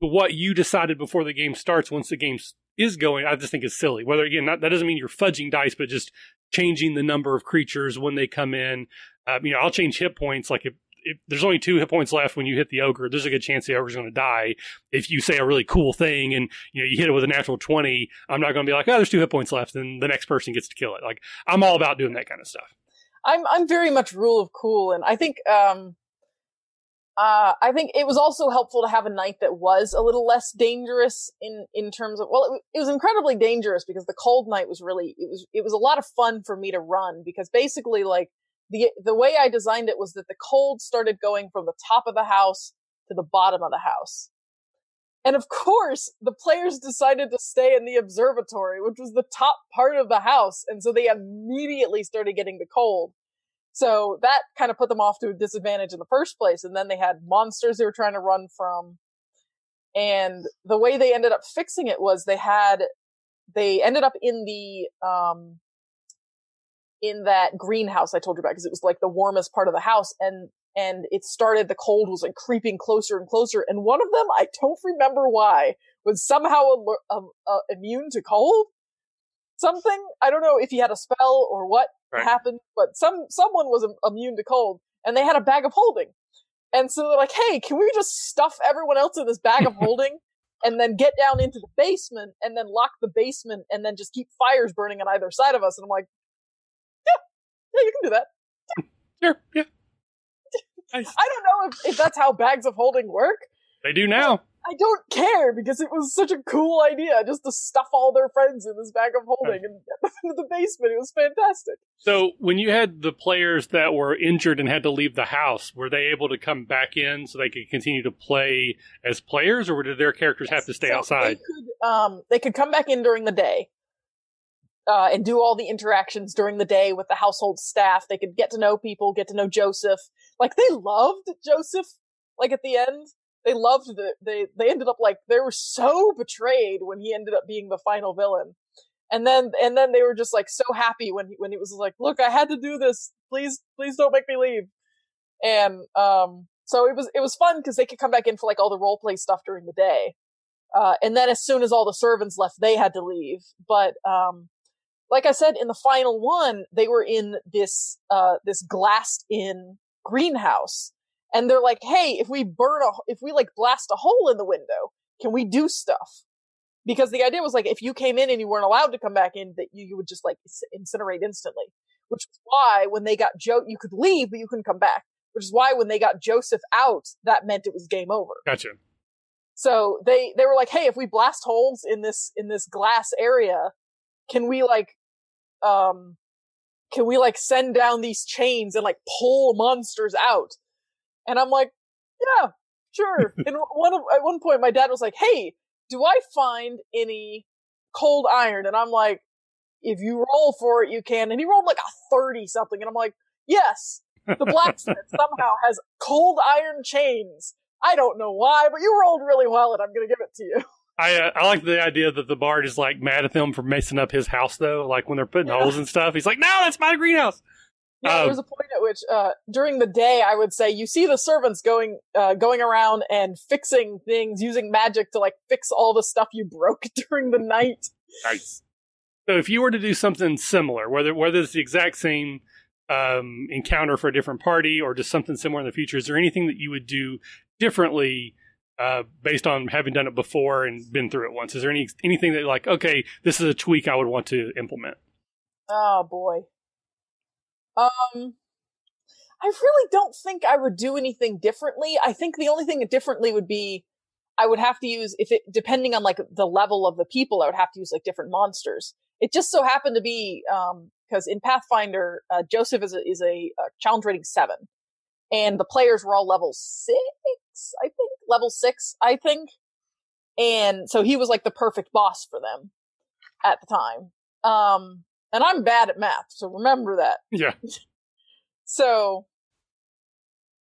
to what you decided before the game starts once the game is going, I just think is silly. Whether again, not, that doesn't mean you're fudging dice, but just changing the number of creatures when they come in. Uh, you know, I'll change hit points. Like if if there's only two hit points left when you hit the ogre, there's a good chance the ogre's going to die. If you say a really cool thing and you know you hit it with a natural twenty, I'm not going to be like, oh, there's two hit points left, and the next person gets to kill it. Like I'm all about doing that kind of stuff. I'm I'm very much rule of cool, and I think um, uh, I think it was also helpful to have a night that was a little less dangerous in in terms of well, it, it was incredibly dangerous because the cold night was really it was it was a lot of fun for me to run because basically like the the way I designed it was that the cold started going from the top of the house to the bottom of the house. And of course, the players decided to stay in the observatory, which was the top part of the house. And so they immediately started getting the cold. So that kind of put them off to a disadvantage in the first place. And then they had monsters they were trying to run from. And the way they ended up fixing it was they had, they ended up in the, um, in that greenhouse I told you about because it was like the warmest part of the house and and it started the cold was like creeping closer and closer and one of them I don't remember why was somehow uh, uh, immune to cold something I don't know if he had a spell or what right. happened but some someone was immune to cold and they had a bag of holding and so they're like hey can we just stuff everyone else in this bag of *laughs* holding and then get down into the basement and then lock the basement and then just keep fires burning on either side of us and I'm like you can do that. Sure, yeah. *laughs* Nice. I don't know if, if that's how bags of holding work. They do now. I don't care because it was such a cool idea just to stuff all their friends in this bag of holding and get them into the basement. It was fantastic. So, when you had the players that were injured and had to leave the house, were they able to come back in so they could continue to play as players, or did their characters yes. have to stay so outside? They could, um, they could come back in during the day uh, and do all the interactions during the day with the household staff. They could get to know people, get to know Joseph. Like they loved Joseph. Like at the end, they loved the they they ended up like they were so betrayed when he ended up being the final villain. And then and then they were just like so happy when he, when he was like, "Look, I had to do this. Please, please don't make me leave." And um, so it was it was fun because they could come back in for like all the role play stuff during the day. Uh, and then as soon as all the servants left, they had to leave. But um, like I said, in the final one, they were in this, uh, this glassed in greenhouse. And they're like, hey, if we burn a, if we like blast a hole in the window, can we do stuff? Because the idea was like, if you came in and you weren't allowed to come back in, that you, you would just like incinerate instantly. Which is why when they got Joe, you could leave, but you couldn't come back. Which is why when they got Joseph out, that meant it was game over. Gotcha. So they, they were like, hey, if we blast holes in this, in this glass area, can we like um, can we like send down these chains and like pull monsters out? And I'm like, yeah, sure. *laughs* and one of, at one point, my dad was like, hey, do I find any cold iron? And I'm like, if you roll for it, you can. And he rolled like a 30 something. And I'm like, yes, the blacksmith *laughs* somehow has cold iron chains. I don't know why, but you rolled really well and I'm going to give it to you. I uh, I like the idea that the bard is like mad at them for messing up his house though. Like when they're putting yeah. holes and stuff, he's like, "No, that's my greenhouse." Yeah, um, there's a point at which uh, during the day, I would say you see the servants going uh, going around and fixing things using magic to like fix all the stuff you broke *laughs* during the night. Nice. So if you were to do something similar, whether whether it's the exact same um, encounter for a different party or just something similar in the future, is there anything that you would do differently uh, based on having done it before and been through it once? Is there any anything that like, okay, this is a tweak I would want to implement? Oh boy. Um, I really don't think I would do anything differently. I think the only thing differently would be I would have to use if it depending on like the level of the people, I would have to use like different monsters. It just so happened to be um because in Pathfinder, uh, Joseph is a, is a, a challenge rating seven, and the players were all level six, I think, level six, I think. And so he was like the perfect boss for them at the time. Um, and I'm bad at math, so remember that. Yeah. *laughs* So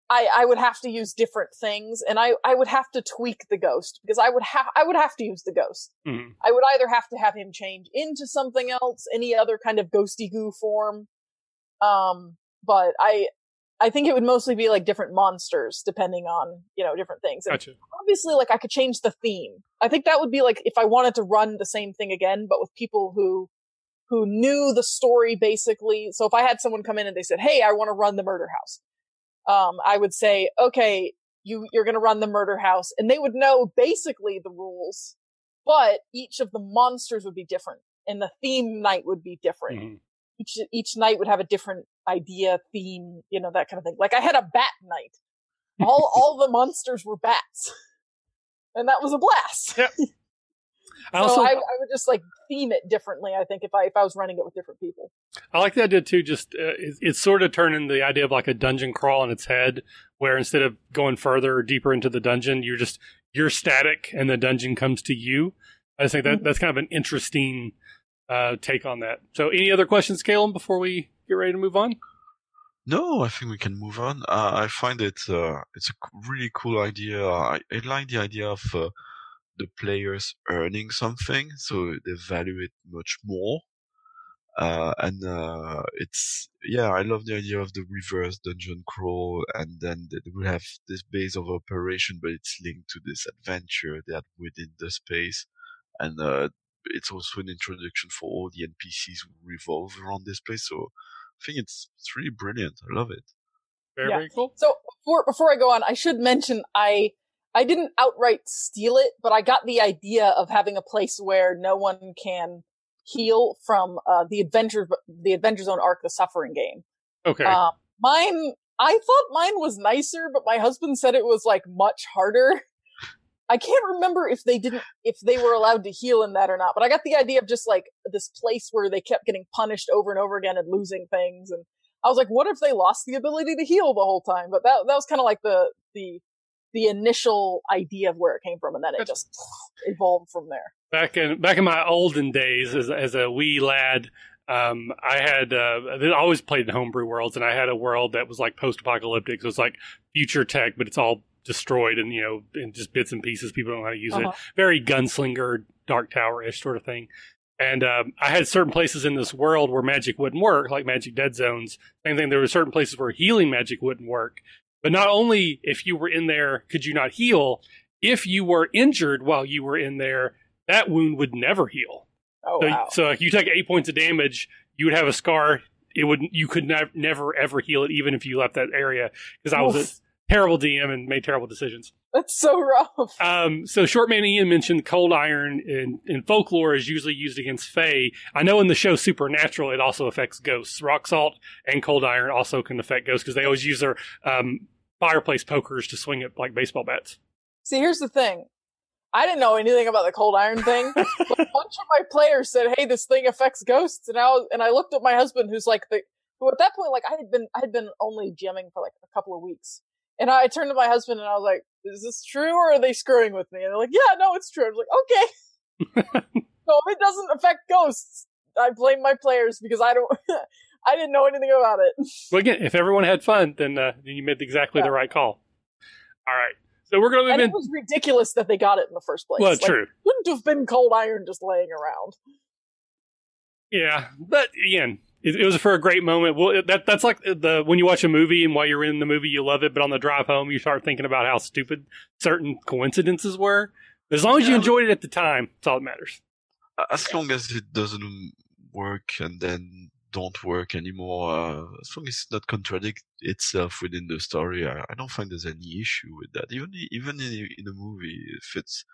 I I would have to use different things and I I would have to tweak the ghost because I would have I would have to use the ghost. Mhm. I would either have to have him change into something else, any other kind of ghosty goo form. Um but I I think it would mostly be like different monsters depending on, you know, different things. And Gotcha. obviously like I could change the theme. I think that would be like if I wanted to run the same thing again but with people who who knew the story basically. So if I had someone come in and they said, "Hey, I want to run the murder house." Um I would say, "Okay, you you're going to run the murder house." And they would know basically the rules, but each of the monsters would be different and the theme night would be different. Mhm. Each each night would have a different idea, theme, you know, that kind of thing. Like I had a bat night. All *laughs* all the monsters were bats. And that was a blast. Yep. *laughs* I So I, I would just like theme it differently. I think if I if I was running it with different people. I like the idea too. Just uh, it, it's sort of turning the idea of like a dungeon crawl on its head, where instead of going further or deeper into the dungeon, you're just you're static and the dungeon comes to you. I just think that Mhm. that's kind of an interesting uh, take on that. So, any other questions, Kalum, before we get ready to move on? No, I think we can move on. Uh, I find it uh, it's a really cool idea. I, I like the idea of uh, the players earning something, so they value it much more. Uh, and uh, it's yeah, I love the idea of the reverse dungeon crawl, and then they they will have this base of operation, but it's linked to this adventure that within the space, and uh, it's also an introduction for all the NPCs who revolve around this place. So I think it's it's really brilliant. I love it. Very Yeah. very cool. So before before I go on, I should mention I I didn't outright steal it, but I got the idea of having a place where no one can heal from uh, the adventure the Adventure Zone arc, the Suffering game. Okay. Um, mine, I thought mine was nicer, but my husband said it was like much harder. *laughs* I can't remember if they didn't, if they were allowed to heal in that or not, but I got the idea of just like this place where they kept getting punished over and over again and losing things. And I was like, what if they lost the ability to heal the whole time? But that, that was kind of like the, the, the initial idea of where it came from. And then it just evolved from there. back in back in my olden days as as a wee lad um, I had uh, I always played in homebrew worlds, and I had a world that was like post-apocalyptic. So it's like future tech, but it's all destroyed and you know in just bits and pieces. People don't know how to use Uh-huh. it. Very gunslinger, Dark Tower ish sort of thing. And um, I had certain places in this world where magic wouldn't work, like Magic Dead Zones. Same thing. There were certain places where healing magic wouldn't work. But not only if you were in there could you not heal, if you were injured while you were in there, that wound would never heal. Oh, so, wow. so if you take eight points of damage, you would have a scar. It would you could nev- never ever heal it, even if you left that area. Because I was a terrible DM and made terrible decisions. That's so rough. Um, so Shortman Ian mentioned cold iron in, in folklore is usually used against Fae. I know in the show Supernatural it also affects ghosts. Rock salt and cold iron also can affect ghosts because they always use their um, fireplace pokers to swing it like baseball bats. See, here's the thing. I didn't know anything about the cold iron thing, *laughs* but a bunch of my players said, "Hey, this thing affects ghosts," and I was, and I looked at my husband, who's like the who at that point, like I had been I had been only GMing for like a couple of weeks, and I turned to my husband and I was like, "Is this true, or are they screwing with me?" And they're like, "Yeah, no, it's true." I was like, "Okay." *laughs* so it doesn't affect ghosts, I blame my players because I don't. *laughs* I didn't know anything about it. *laughs* Well, again, if everyone had fun, then uh, then you made exactly the right call. All right, so we're going to And move it was ridiculous that they got it in the first place. Well, Like, true. Wouldn't have been cold iron just laying around. Yeah, but again, it, it was for a great moment. Well, it- that that's like the when you watch a movie and while you're in the movie you love it, but on the drive home you start thinking about how stupid certain coincidences were. As long as you enjoyed it at the time, that's all that matters. as long as it doesn't work and then don't work anymore, uh, as long as it not contradict itself within the story, I, I don't find there's any issue with that. Even even in, in a movie, if it's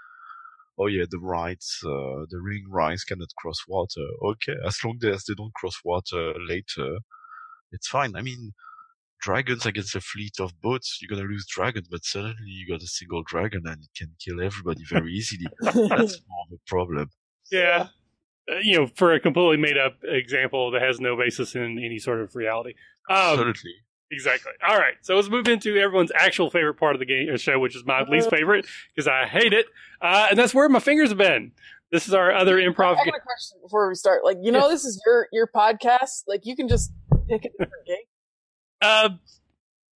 oh yeah, the rights, uh, the Ringwraiths cannot cross water. Okay, as long as they don't cross water later, it's fine. I mean, dragons against a fleet of boats, you're gonna lose dragons, but suddenly you got a single dragon and it can kill everybody very easily. That's *laughs* more of a problem. Yeah. Uh, you know, for a completely made up example that has no basis in any sort of reality. Um, Absolutely. Exactly. All right. So let's move into everyone's actual favorite part of the game uh, show, which is my least favorite because I hate it, uh, and that's where my fingers have been. This is our other improv. I got a question before we start. Like, you know, this is your your podcast. Like, you can just pick a different game. Uh,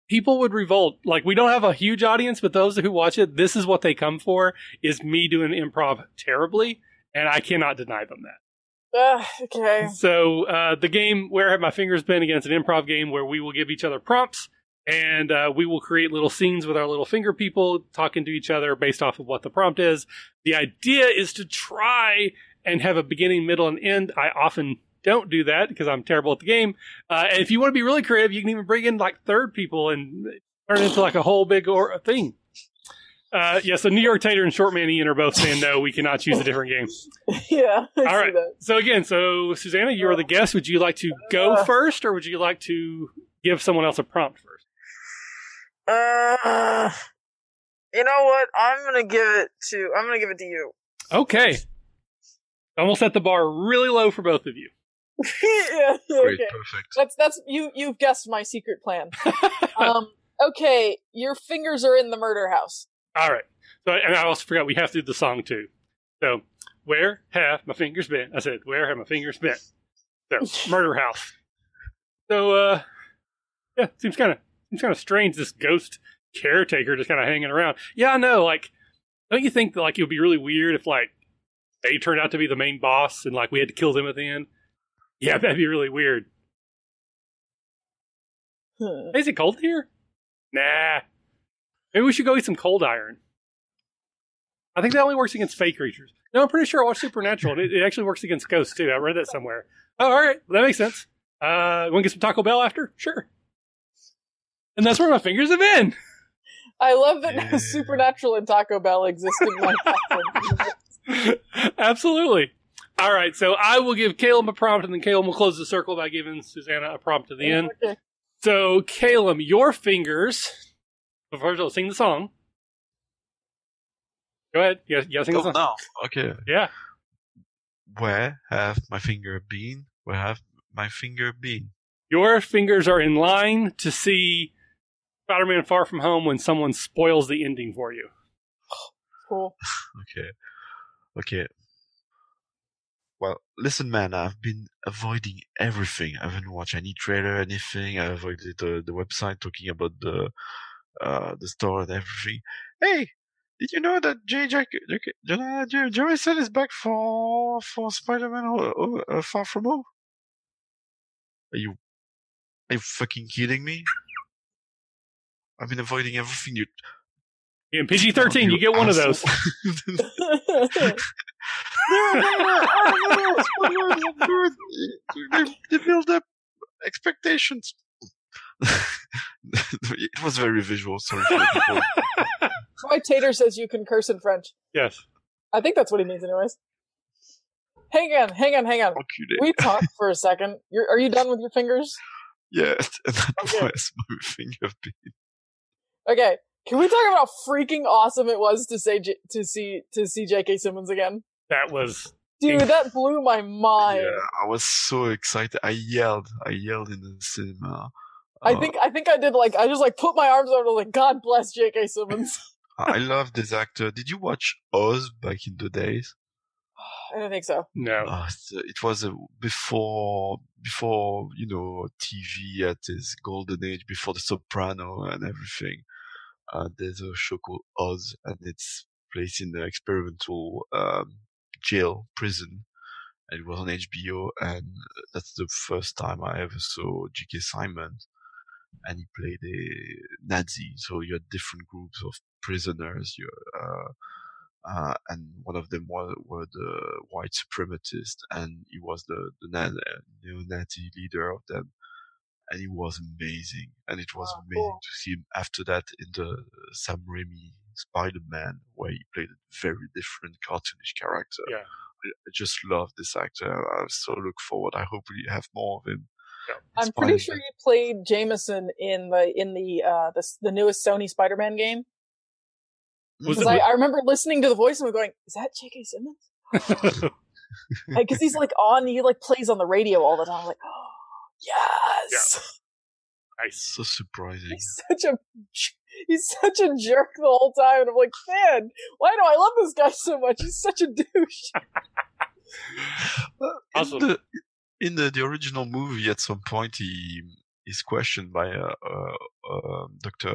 people would revolt. Like, we don't have a huge audience, but those who watch it, this is what they come for: is me doing improv terribly, and I cannot deny them that. Uh, okay. So uh, the game where have my fingers been against an improv game where we will give each other prompts and uh, we will create little scenes with our little finger people talking to each other based off of what the prompt is. The idea is to try and have a beginning, middle, and end. I often don't do that because I'm terrible at the game. Uh, and if you want to be really creative, you can even bring in like third people and turn it into like a whole big or thing. Uh, yeah, so New York Tater and Short Man Ian are both saying no, we cannot choose a different game. *laughs* yeah. I All see right. that. So again, so Susannah, you are the guest. Would you like to go Uh. first, or would you like to give someone else a prompt first? Uh, you know what? I'm gonna give it to. I'm gonna give it to you. Okay. Almost set the bar really low for both of you. *laughs* yeah. Great, perfect. That's that's you. You've guessed my secret plan. *laughs* um. Okay. Your fingers are in the murder house. All right. So, and I also forgot we have to do the song too. So, where have my fingers been? I said, where have my fingers been? So, *laughs* murder house. So, uh, yeah, seems kind of seems kind of strange. This ghost caretaker just kind of hanging around. Yeah, I know. Like, don't you think that like it would be really weird if like they turned out to be the main boss and like we had to kill them at the end? Yeah, that'd be really weird. Hmm. Is it cold here? Nah. Maybe we should go eat some cold iron. I think that only works against fake creatures. No, I'm pretty sure I watched Supernatural. It, it actually works against ghosts too. I read that somewhere. Oh, all right. That makes sense. Uh, want to get some Taco Bell after? Sure. And that's where my fingers have been. *laughs* I love that Yeah. *laughs* Supernatural and Taco Bell exist in my platform. *laughs* Absolutely. All right. So I will give Kalum a prompt, and then Kalum will close the circle by giving Susannah a prompt at the end. Okay. So, Kalum, your fingers. But First, I'll sing the song. Go ahead. Yeah, yeah, sing the Oh, song. no. Okay. Yeah. Where have my finger been? Where have my finger been? Your fingers are in line to see Spider Man Far From Home when someone spoils the ending for you. Cool. *sighs* Okay. Okay. Well, listen, man, I've been avoiding everything. I haven't watched any trailer, anything. I avoided the, the website talking about the uh the store and everything. Hey, did you know that J. Jack, J. J. Harrison is back for for Spider-Man uh, Far From Home? Are you are you fucking kidding me? I've been avoiding everything. You In PG 13, you get one of those. asshole. *laughs* spoilers, of. They, they build up expectations. *laughs* it was very visual. Sorry for the people. *laughs* Troy Tater says you can curse in French. yes. I think that's what he means, anyways. Hang on, hang on, hang on. You, we talk for a second? You're, are you done with your fingers? Yeah, *laughs* and Okay. was my finger been. Okay. Can we talk about how freaking awesome it was to say J- to see to see J.K. Simmons again? That was. Dude, that blew my mind. Yeah, I was so excited. I yelled. I yelled in the cinema. I Uh, think I think I did like I just like put my arms over like God bless J.K. Simmons. *laughs* I love this actor. Did you watch Oz back in the days? I don't think so. No. Uh, uh, it was uh, before before you know TV at its golden age, before The Soprano and everything. Uh, there's a show called Oz, and it's placed in the experimental um, jail prison, and it was on HBO. And that's the first time I ever saw J.K. Simmons, and he played a Nazi. So you had different groups of prisoners. You uh, uh, and one of them were, were the white supremacists, and he was the, the na- neo-Nazi leader of them, and he was amazing. And it was Oh, amazing cool. to see him after that in the Sam Raimi Spider-Man, where he played a very different cartoonish character. Yeah. I, I just love this actor. I so look forward. I hope we have more of him. Yeah. I'm pretty Spider-Man. sure you played Jameson in the in the uh the, the newest Sony Spider-Man game. Was Because it- I, I remember listening to the voice and going, "Is that J.K. Simmons?" *laughs* Because he's like on, he like plays on the radio all the time. I'm like, oh, yes. Nice. So surprising. He's such a he's such a jerk the whole time, and I'm like, man, why do I love this guy so much? He's such a douche. *laughs* Awesome. The in the, the original movie, at some point, he is questioned by uh, uh, uh, Doctor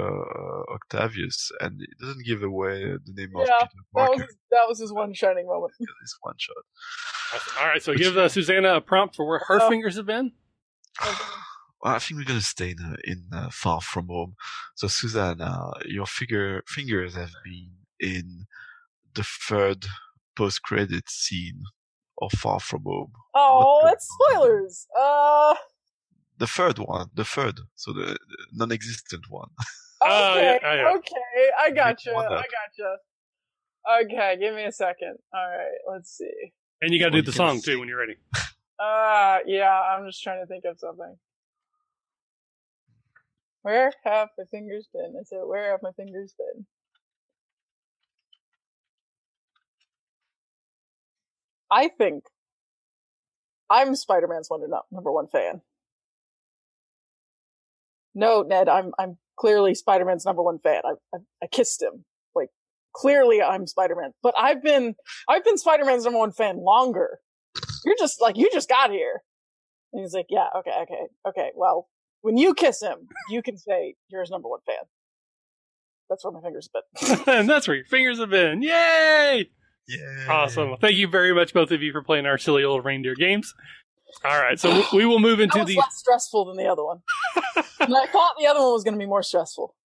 Octavius, and he doesn't give away the name of Yeah, Peter That was his, that was his one shining moment. *laughs* his one shot. All right, so give uh, Susannah a prompt for where her Uh, fingers have been. *sighs* I think we're gonna stay in, uh, in uh, Far From Home. So, Susannah, your figure fingers have been in the third post-credit scene of Far From Home. Oh, What the- that's spoilers. Uh, The third one, the third, so the, the non-existent one. Oh, yeah, okay, oh, yeah. okay, I gotcha, one I up. gotcha. Okay, give me a second. All right, let's see. And you got to Well, do the song see- too when you're ready. Uh, yeah, I'm just trying to think of something. Where have my fingers been? I said, where have my fingers been? I think I'm Spider-Man's Wonder Nut number one fan. No, Ned, I'm I'm clearly Spider-Man's number one fan. I I, I kissed him. Like clearly, I'm Spider-Man. But I've been I've been Spider-Man's number one fan longer. You're just like you just got here. And he's like, yeah, okay, okay, okay. Well, when you kiss him, you can say you're his number one fan. That's where my fingers have been. and *laughs* that's where your fingers have been. Yay! Yeah. Awesome. Well, thank you very much, both of you, for playing our silly old reindeer games. All right, so we- we will move into That was the. less stressful than the other one. *laughs* and I thought the other one was going to be more stressful.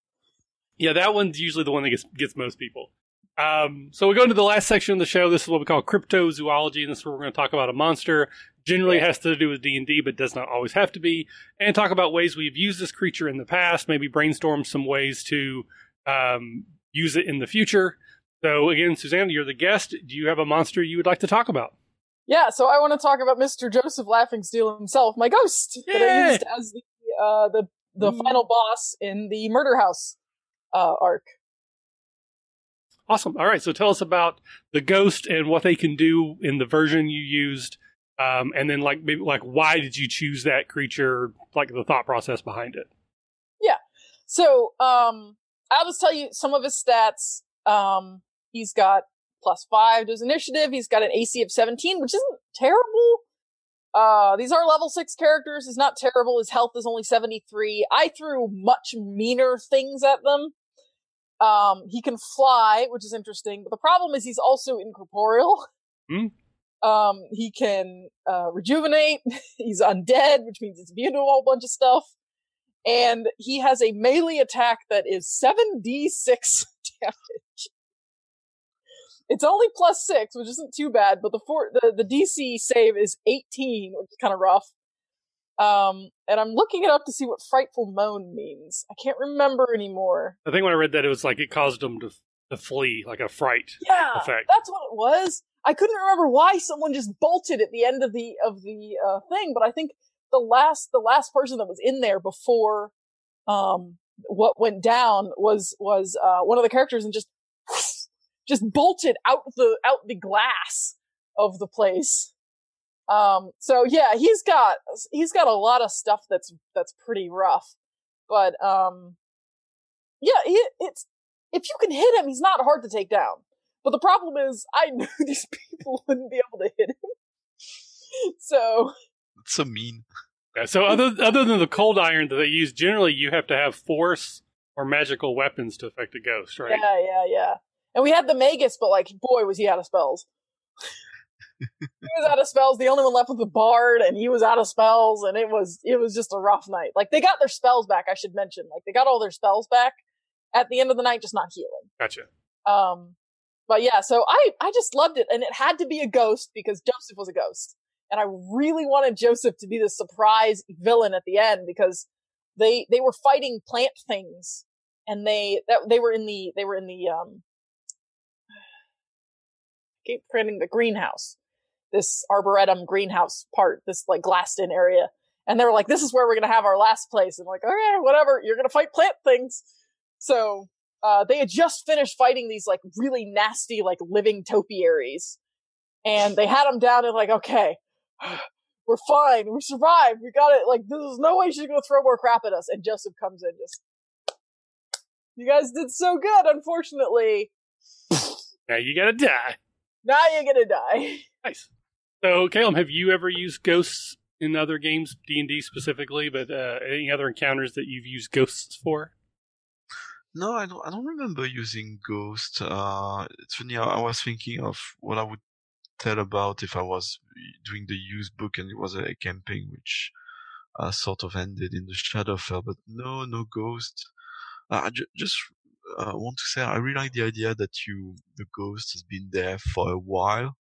Yeah, that one's usually the one that gets gets most people. Um, so we go into the last section of the show. This is what we call cryptozoology, and this is where we're going to talk about a monster. Generally, it has to do with D and D, but does not always have to be. And talk about ways we've used this creature in the past. Maybe brainstorm some ways to um, use it in the future. So again, Susannah, you're the guest. Do you have a monster you would like to talk about? Yeah, so I want to talk about Mr. Joseph Laughingsteel himself, my ghost that I used as the uh, the the Ooh. final boss in the Murder House uh, arc. Awesome. All right. So tell us about the ghost and what they can do in the version you used, um, and then like maybe like why did you choose that creature? Like the thought process behind it. Yeah. So, um, I'll just tell you some of his stats. Um, he's got plus five to his initiative. He's got an AC of 17, which isn't terrible. Uh, these are level six characters. He's not terrible. His health is only 73. I threw much meaner things at them. Um, he can fly, which is interesting, but the problem is he's also incorporeal. Hmm. Um, he can, uh, rejuvenate. *laughs* he's undead, which means he's immune to a whole bunch of stuff and he has a melee attack that is 7d6 *laughs* damage. It's only plus 6, which isn't too bad, but the four, the, the DC save is 18, which is kind of rough. Um, and I'm looking it up to see what frightful moan means. I can't remember anymore. I think when I read that, it was like it caused them to to flee, like a fright. Yeah, Effect. that's what it was. I couldn't remember why someone just bolted at the end of the of the uh, thing, but I think the last the last person that was in there before um what went down was was uh one of the characters and just just bolted out the out the glass of the place. Um so yeah, he's got he's got a lot of stuff that's that's pretty rough. But um yeah, he, it's if you can hit him, he's not hard to take down. But the problem is, I *laughs* knew these people wouldn't be able to hit him. *laughs* So That's so mean. Yeah, so other other than the cold iron that they use, generally you have to have force or magical weapons to affect a ghost, right? yeah, yeah, yeah. And we had the Magus, but like, boy, was he out of spells. he was out of spells. The only one left was the Bard, and he was out of spells. And it was it was just a rough night. Like they got their spells back. I should mention, like they got all their spells back at the end of the night, just not healing. Gotcha. Um, but yeah, so I I just loved it, and it had to be a ghost because Joseph was a ghost, and I really wanted Joseph to be the surprise villain at the end because they they were fighting plant things, and they that they were in the they were in the um forgetting the greenhouse, this arboretum greenhouse part, this like glassed in area, and they were like, this is where we're gonna have our last place, and like, okay, whatever, you're gonna fight plant things, so uh, they had just finished fighting these like really nasty like living topiaries, and they had them down and like, okay, *sighs* we're fine. We survived. We got it. Like, there's no way she's gonna throw more crap at us. And Joseph comes in just, you guys did so good. Unfortunately, Now you gotta die. Now you're gonna die. *laughs* Nice. So, Kalum, have you ever used ghosts in other games, D and D specifically, but uh, any other encounters that you've used ghosts for? No, I don't. I don't remember using ghosts. Uh, it's funny. I, I was thinking of what I would tell about if I was doing the use book and it was a campaign which uh, sort of ended in the Shadowfell. But no, no Ghost. Uh, I ju- just uh, want to say I really like the idea that you the ghost has been there for a while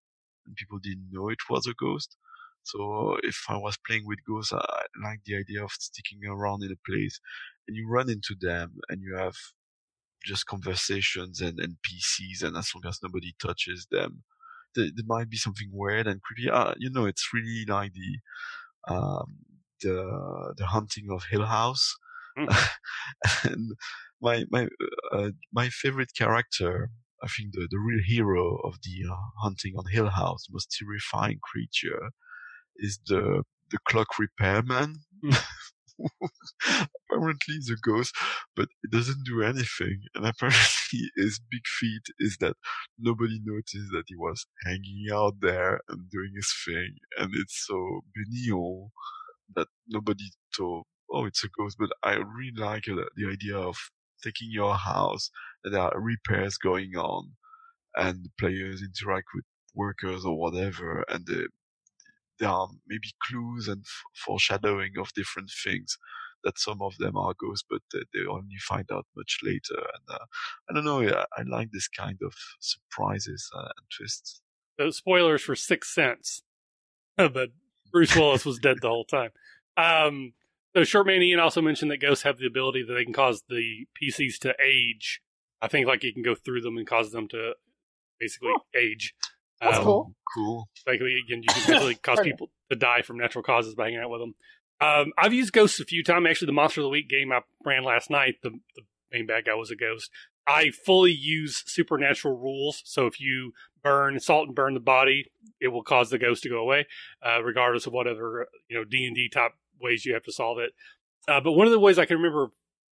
and people didn't know it was a ghost. So if I was playing with ghosts, I like the idea of sticking around in a place and you run into them and you have just conversations and NPCs, and as long as nobody touches them, there, there might be something weird and creepy. Uh, you know, it's really like the um, the the Haunting of Hill House, *laughs* and my my uh, my favorite character. I think the, the real hero of the uh, Haunting on Hill House, the most terrifying creature, is the the clock repairman. *laughs* apparently he's a ghost, but it doesn't do anything. And apparently *laughs* his big feat is that nobody noticed that he was hanging out there and doing his thing. And it's so benign that nobody thought, oh, it's a ghost. But I really like uh, the idea of taking your house there are repairs going on and players interact with workers or whatever and there are maybe clues and f- foreshadowing of different things that some of them are ghosts, but they, they only find out much later. And uh, I don't know, I, I like this kind of surprises uh, and twists. Spoilers for Sixth Sense, *laughs* but Bruce Willis was dead the whole time. Um, so Shortman Ian also mentioned that ghosts have the ability that they can cause the PCs to age. I think like you can go through them and cause them to basically Oh. age. That's Um, cool. Cool. Like again, you can basically *laughs* cause people to die from natural causes by hanging out with them. Um, I've used ghosts a few times. Actually, the Monster of the Week game I ran last night, the, the main bad guy was a ghost. I fully use supernatural rules. So if you burn, salt and burn the body, it will cause the ghost to go away, uh, regardless of whatever you know D and D type ways you have to solve it. Uh, but one of the ways I can remember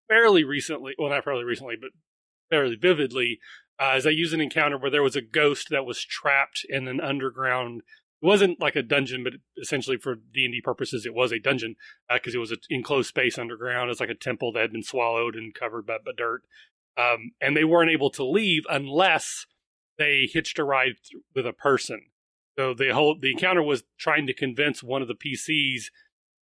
fairly recently, well, not fairly recently, but fairly vividly, uh, is I used an encounter where there was a ghost that was trapped in an underground. It wasn't like a dungeon, but essentially for D and D purposes, it was a dungeon because it was an enclosed space underground. It's like a temple that had been swallowed and covered by, by dirt, um, and they weren't able to leave unless they hitched a ride th- with a person. So the whole the encounter was trying to convince one of the PCs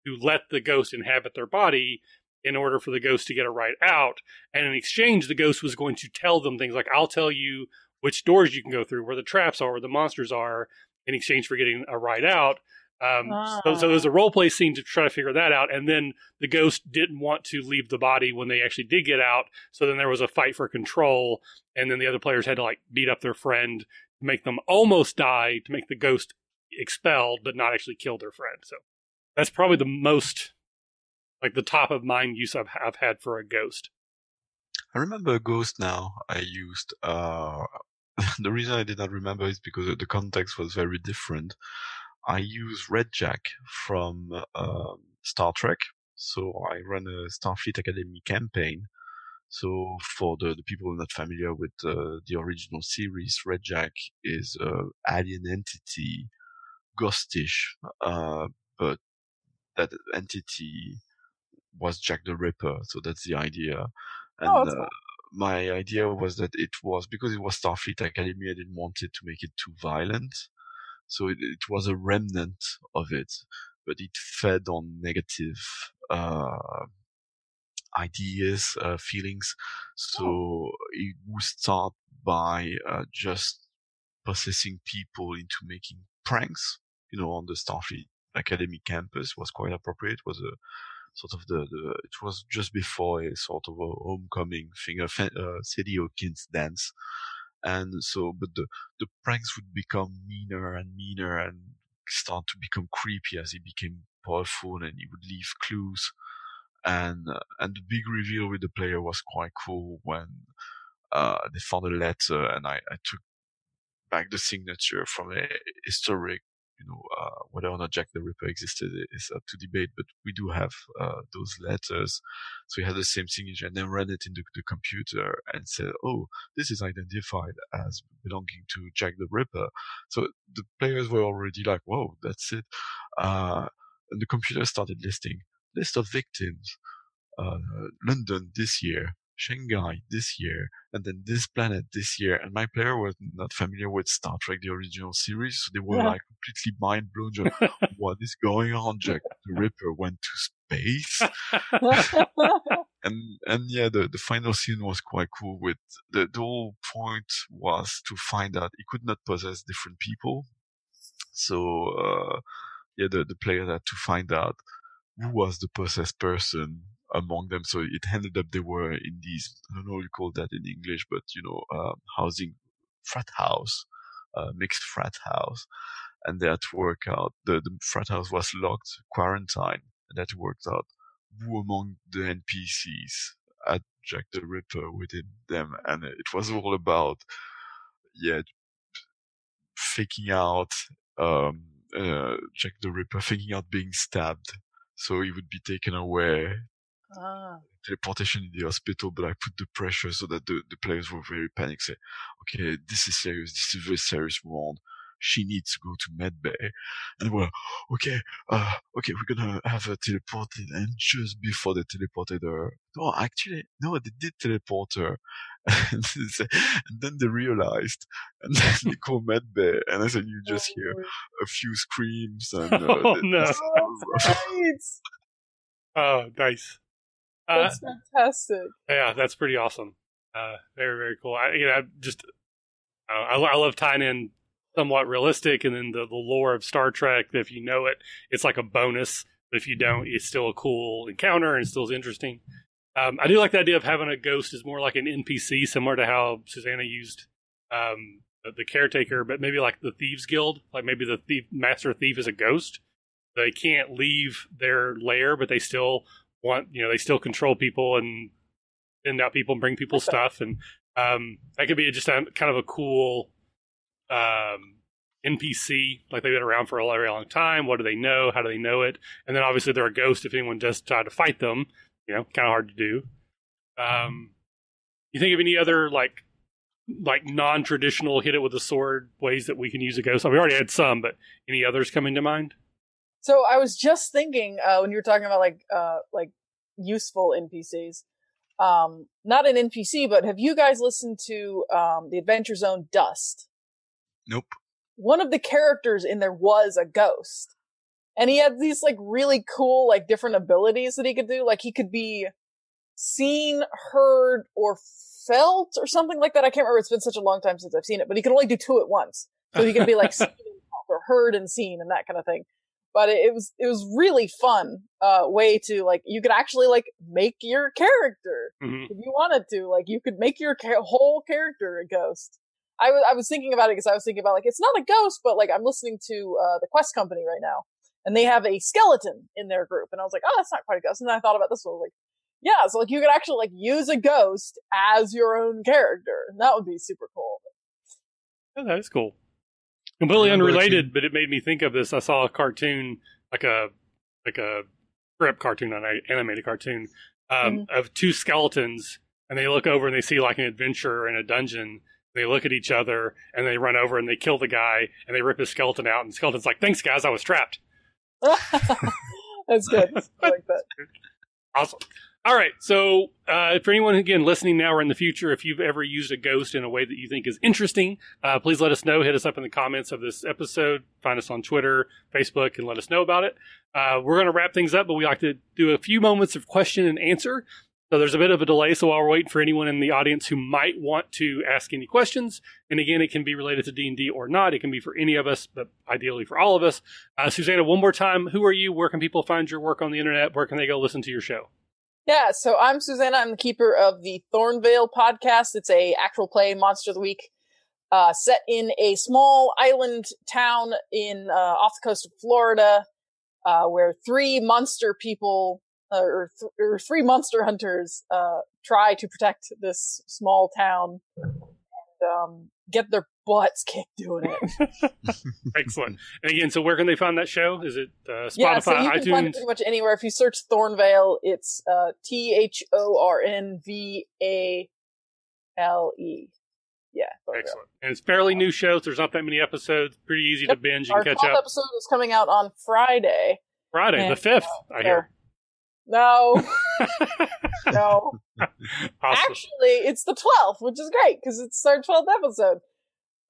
to let the ghost inhabit their body in order for the ghost to get a ride out. And in exchange, the ghost was going to tell them things like, I'll tell you which doors you can go through, where the traps are, where the monsters are, in exchange for getting a ride out. Um, so, so there's a role play scene to try to figure that out. And then the ghost didn't want to leave the body when they actually did get out. So then there was a fight for control. And then the other players had to like beat up their friend to make them almost die to make the ghost expelled, but not actually kill their friend. So that's probably the most like the top of mind use I've, I've had for a ghost. I remember a ghost now I used. Uh, *laughs* the reason I did not remember is because the context was very different. I use Redjac from um Star Trek. So I run a Starfleet Academy campaign. So for the, the people not familiar with uh, the original series, Redjac is a alien entity, ghostish, uh, but that entity was Jack the Ripper. So that's the idea. And Oh, uh, my idea was that it was because it was Starfleet Academy. I didn't want it to make it too violent, so it, it was a remnant of it, but it fed on negative uh, ideas, uh, feelings. So it would start by uh, just possessing people into making pranks. You know, on the Starfleet Academy campus was quite appropriate. It was a sort of the, the it was just before a sort of a homecoming thing, a uh, Hawkins dance, and so but the the pranks would become meaner and meaner and start to become creepy as he became powerful and he would leave clues, and uh, and the big reveal with the player was quite cool when uh, they found a letter and I, I took back the signature from a historic you know uh, whether or not Jack the Ripper existed is up to debate, but we do have uh, those letters. So he had the same signature and then ran it into the computer and said, "Oh, this is identified as belonging to Jack the Ripper." So the players were already like, "Whoa, that's it." Uh, and the computer started listing list of victims. Uh, London this year, Shanghai this year, and then this planet this year. And my player was not familiar with Star Trek, the original series, so they were yeah. like completely mind blown. *laughs* what is going on? Jack the Ripper went to space. *laughs* and and yeah, the, the final scene was quite cool. With the, the whole point was to find out he could not possess different people. So uh, yeah, the the player had to find out who was the possessed person among them. So it ended up they were in these, I don't know you call that in English, but you know, um, housing frat house, uh, mixed frat house. And they had to work out, the, the frat house was locked, quarantine, and that worked out who among the NPCs had Jack the Ripper within them. And it was all about, yeah, faking out, um, uh, Jack the Ripper, faking out being stabbed so he would be taken away Ah. teleportation in the hospital, but I put the pressure so that the, the players were very panicked. Say, okay, this is serious. This is a very serious wound. She needs to go to medbay. And we're, okay, uh, okay, we're gonna have her teleported. And just before they teleported her, no, actually, no, they did teleport her. *laughs* and, then they realized, and then they *laughs* call medbay. And I said, you just hear a few screams. *laughs* And, uh, oh, no. Oh, nice. Uh, that's uh, fantastic. Yeah, that's pretty awesome. Uh, very very cool. I you know just uh, I, I love tying in somewhat realistic and then the, the lore of Star Trek. If you know it, it's like a bonus. But if you don't, it's still a cool encounter and still is interesting. Um, I do like the idea of having a ghost is more like an NPC, similar to how Susannah used um, the, the, caretaker, but maybe like the Thieves Guild, like maybe the thief, master thief is a ghost. They can't leave their lair, but they still want you know they still control people and send out people and bring people *laughs* stuff. And um, that could be just a, kind of a cool um, npc like they've been around for a very long time. What do they know? How do they know it? And then obviously they're a ghost if anyone does try to fight them. You know kind of hard to do. Um, you think of any other like like non-traditional hit it with a sword ways that we can use a ghost? I mean, we already had some but any others coming to mind so I was just thinking uh, when you were talking about like uh, like useful NPCs, um, not an NPC, but have you guys listened to um, the Adventure Zone Dust? Nope. One of the characters in there was a ghost, and he had these like really cool like different abilities that he could do. Like he could be seen, heard, or felt, or something like that. I can't remember. It's been such a long time since I've seen it, but he could only do two at once. So he could be like *laughs* seen or heard and seen and that kind of thing but it, it was it was really fun uh way to like you could actually like make your character mm-hmm. if you wanted to like you could make your ca- whole character a ghost. I was I was thinking about it because I was thinking about like it's not a ghost but like I'm listening to uh the Quest company right now and they have a skeleton in their group and I was like oh that's not quite a ghost and then I thought about this one like yeah so like you could actually like use a ghost as your own character and that would be super cool. Oh, that is cool Completely unrelated, but it made me think of this. I saw a cartoon, like a like a script cartoon, an animated cartoon, um, mm-hmm. of two skeletons, and they look over and they see like an adventure in a dungeon. They look at each other and they run over and they kill the guy and they rip his skeleton out. And the skeleton's like, "Thanks, guys, I was trapped." *laughs* That's good. I like that. *laughs* Awesome. All right. So, uh, for anyone again listening now or in the future, if you've ever used a ghost in a way that you think is interesting, uh, please let us know. Hit us up in the comments of this episode. Find us on Twitter, Facebook, and let us know about it. Uh, we're going to wrap things up, but we like to do a few moments of question and answer. So there's a bit of a delay. So while we're waiting for anyone in the audience who might want to ask any questions, and again, it can be related to D and D or not. It can be for any of us, but ideally for all of us. Uh, Susannah, one more time, who are you? Where can people find your work on the internet? Where can they go listen to your show? Yeah, so I'm Susannah. I'm the keeper of the Thornvale podcast. It's a actual play monster of the week, uh, set in a small island town in uh, off the coast of Florida, uh, where three monster people uh, or, th- or, three monster hunters uh, try to protect this small town and um, get their butts kicked doing it. *laughs* Excellent. And again, so where can they find that show? Is it uh, Spotify, yeah, so you can iTunes? find it pretty much anywhere. If you search Thornvale, it's uh, T H O R N V A L E. Yeah, Thornvale. Excellent. And it's fairly new shows. There's not that many episodes. Pretty easy Yep. to binge and Our catch 12th up. episode is coming out on Friday. Friday, the and- fifth. I hear. No, *laughs* no. awesome. Actually, it's the 12th, which is great because it's our 12th episode.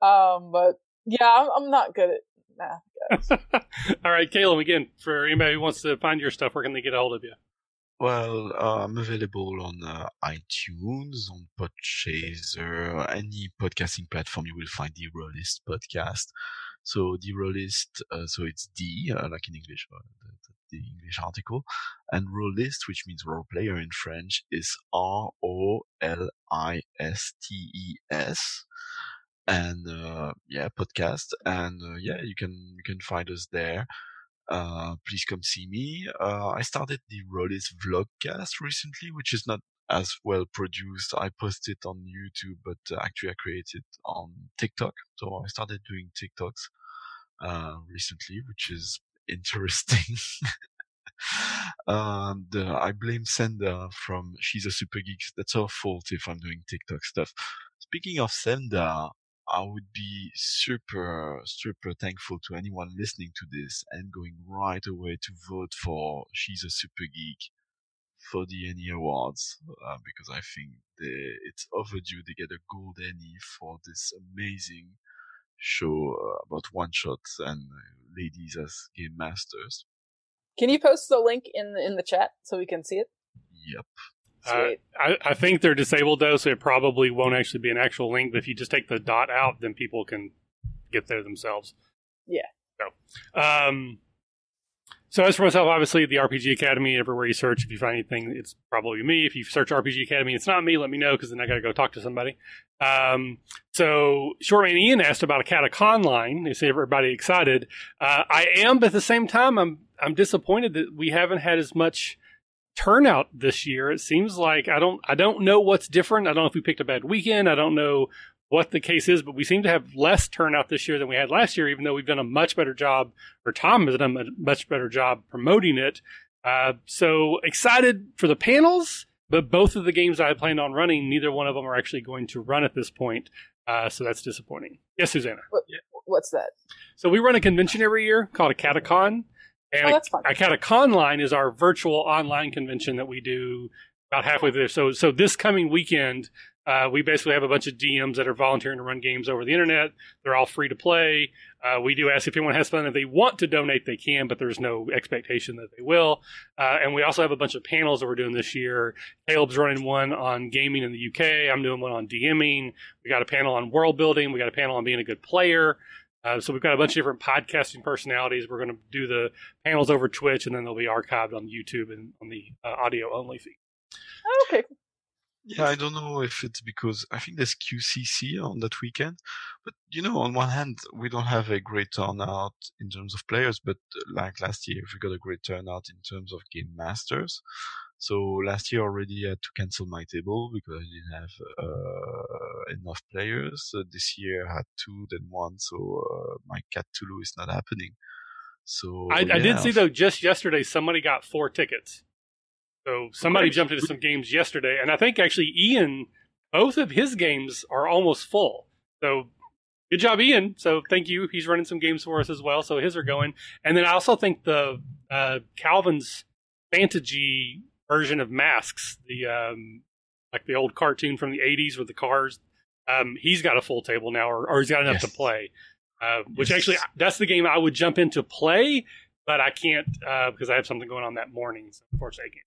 Um, but yeah, I'm, I'm not good at math. *laughs* All right, Kalum. Again, for anybody who wants to find your stuff, where can they get a hold of you? Well, uh, I'm available on uh, iTunes, on Podchaser, any podcasting platform you will find the Rolistes podcast. So the Rolistes, uh, so it's D, uh, like in English, uh, the, the, the English article, and Rolistes, which means role player in French, is R O L I S T E S. And uh, yeah, podcast, and uh, yeah, you can you can find us there uh, please come see me. Uh, I started the Rolistes vlogcast recently, which is not as well produced. I posted on YouTube, but uh, actually I created on TikTok. So I started doing TikToks uh, recently, which is *laughs* interesting. and uh, I blame Senda from She's a Super Geek. That's her fault if I'm doing TikTok stuff. Speaking of Senda, I would be super, super thankful to anyone listening to this and going right away to vote for She's a Super Geek for the ENnie Awards uh, because I think they, it's overdue to get a gold ENnie for this amazing show uh, about one shots and uh, ladies as game masters. Can you post the link in in the chat so we can see it? Yep. Uh. I, I think they're disabled though, so it probably won't actually be an actual link. But if you just take the dot out, then people can get there themselves. Yeah. So, um, so as for myself, obviously the RPG Academy. Everywhere you search, if you find anything, it's probably me. If you search RPG Academy, it's not me. Let me know because then I got to go talk to somebody. Um, so Shortman Ian asked about a Catacon line. Say everybody excited. Uh, I am, but at the same time, I'm I'm disappointed that we haven't had as much turnout this year. It seems like I don't I don't know what's different. I don't know if we picked a bad weekend. I don't know what the case is, but we seem to have less turnout this year than we had last year, even though we've done a much better job, or Tom has done a much better job promoting it. Uh, so excited for the panels, but both of the games I had planned on running, neither one of them are actually going to run at this point. Uh, so that's disappointing. Yes, Susannah. What's that? So we run a convention every year called a Catacon. And Oh, that's fun. a, a line is our virtual online convention that we do about halfway through. So, so this coming weekend, uh, we basically have a bunch of DMs that are volunteering to run games over the internet. They're all free to play. Uh, we do ask if anyone has fun. If they want to donate, they can, but there's no expectation that they will. Uh, and we also have a bunch of panels that we're doing this year. Kalum's running one on gaming in the UK. I'm doing one on DMing. We got a panel on world building. We got a panel on being a good player. Uh, so we've got a bunch of different podcasting personalities. We're going to do the panels over Twitch, and then they'll be archived on YouTube and on the uh, audio only feed. Oh, okay. Yeah, I don't know if it's because I think there's QCC on that weekend, but you know, on one hand, we don't have a great turnout in terms of players, but uh, like last year, we got a great turnout in terms of game masters. So last year already I had to cancel my table because I didn't have uh, enough players. Uh, this year I had two, then one, so uh, my Cthulhu is not happening. So I, I did see though just yesterday somebody got four tickets. So somebody Great. jumped into some games yesterday, and I think actually Ian, both of his games are almost full. So good job, Ian. So thank you. He's running some games for us as well. So his are going, and then I also think the uh, Calvin's Fantasy version of Masks, the um, like the old cartoon from the '80s with the cars. Um, he's got a full table now, or, or he's got enough Yes. to play. Uh, which Yes. actually, that's the game I would jump in to play, but I can't uh, because I have something going on that morning. So unfortunately, I can't.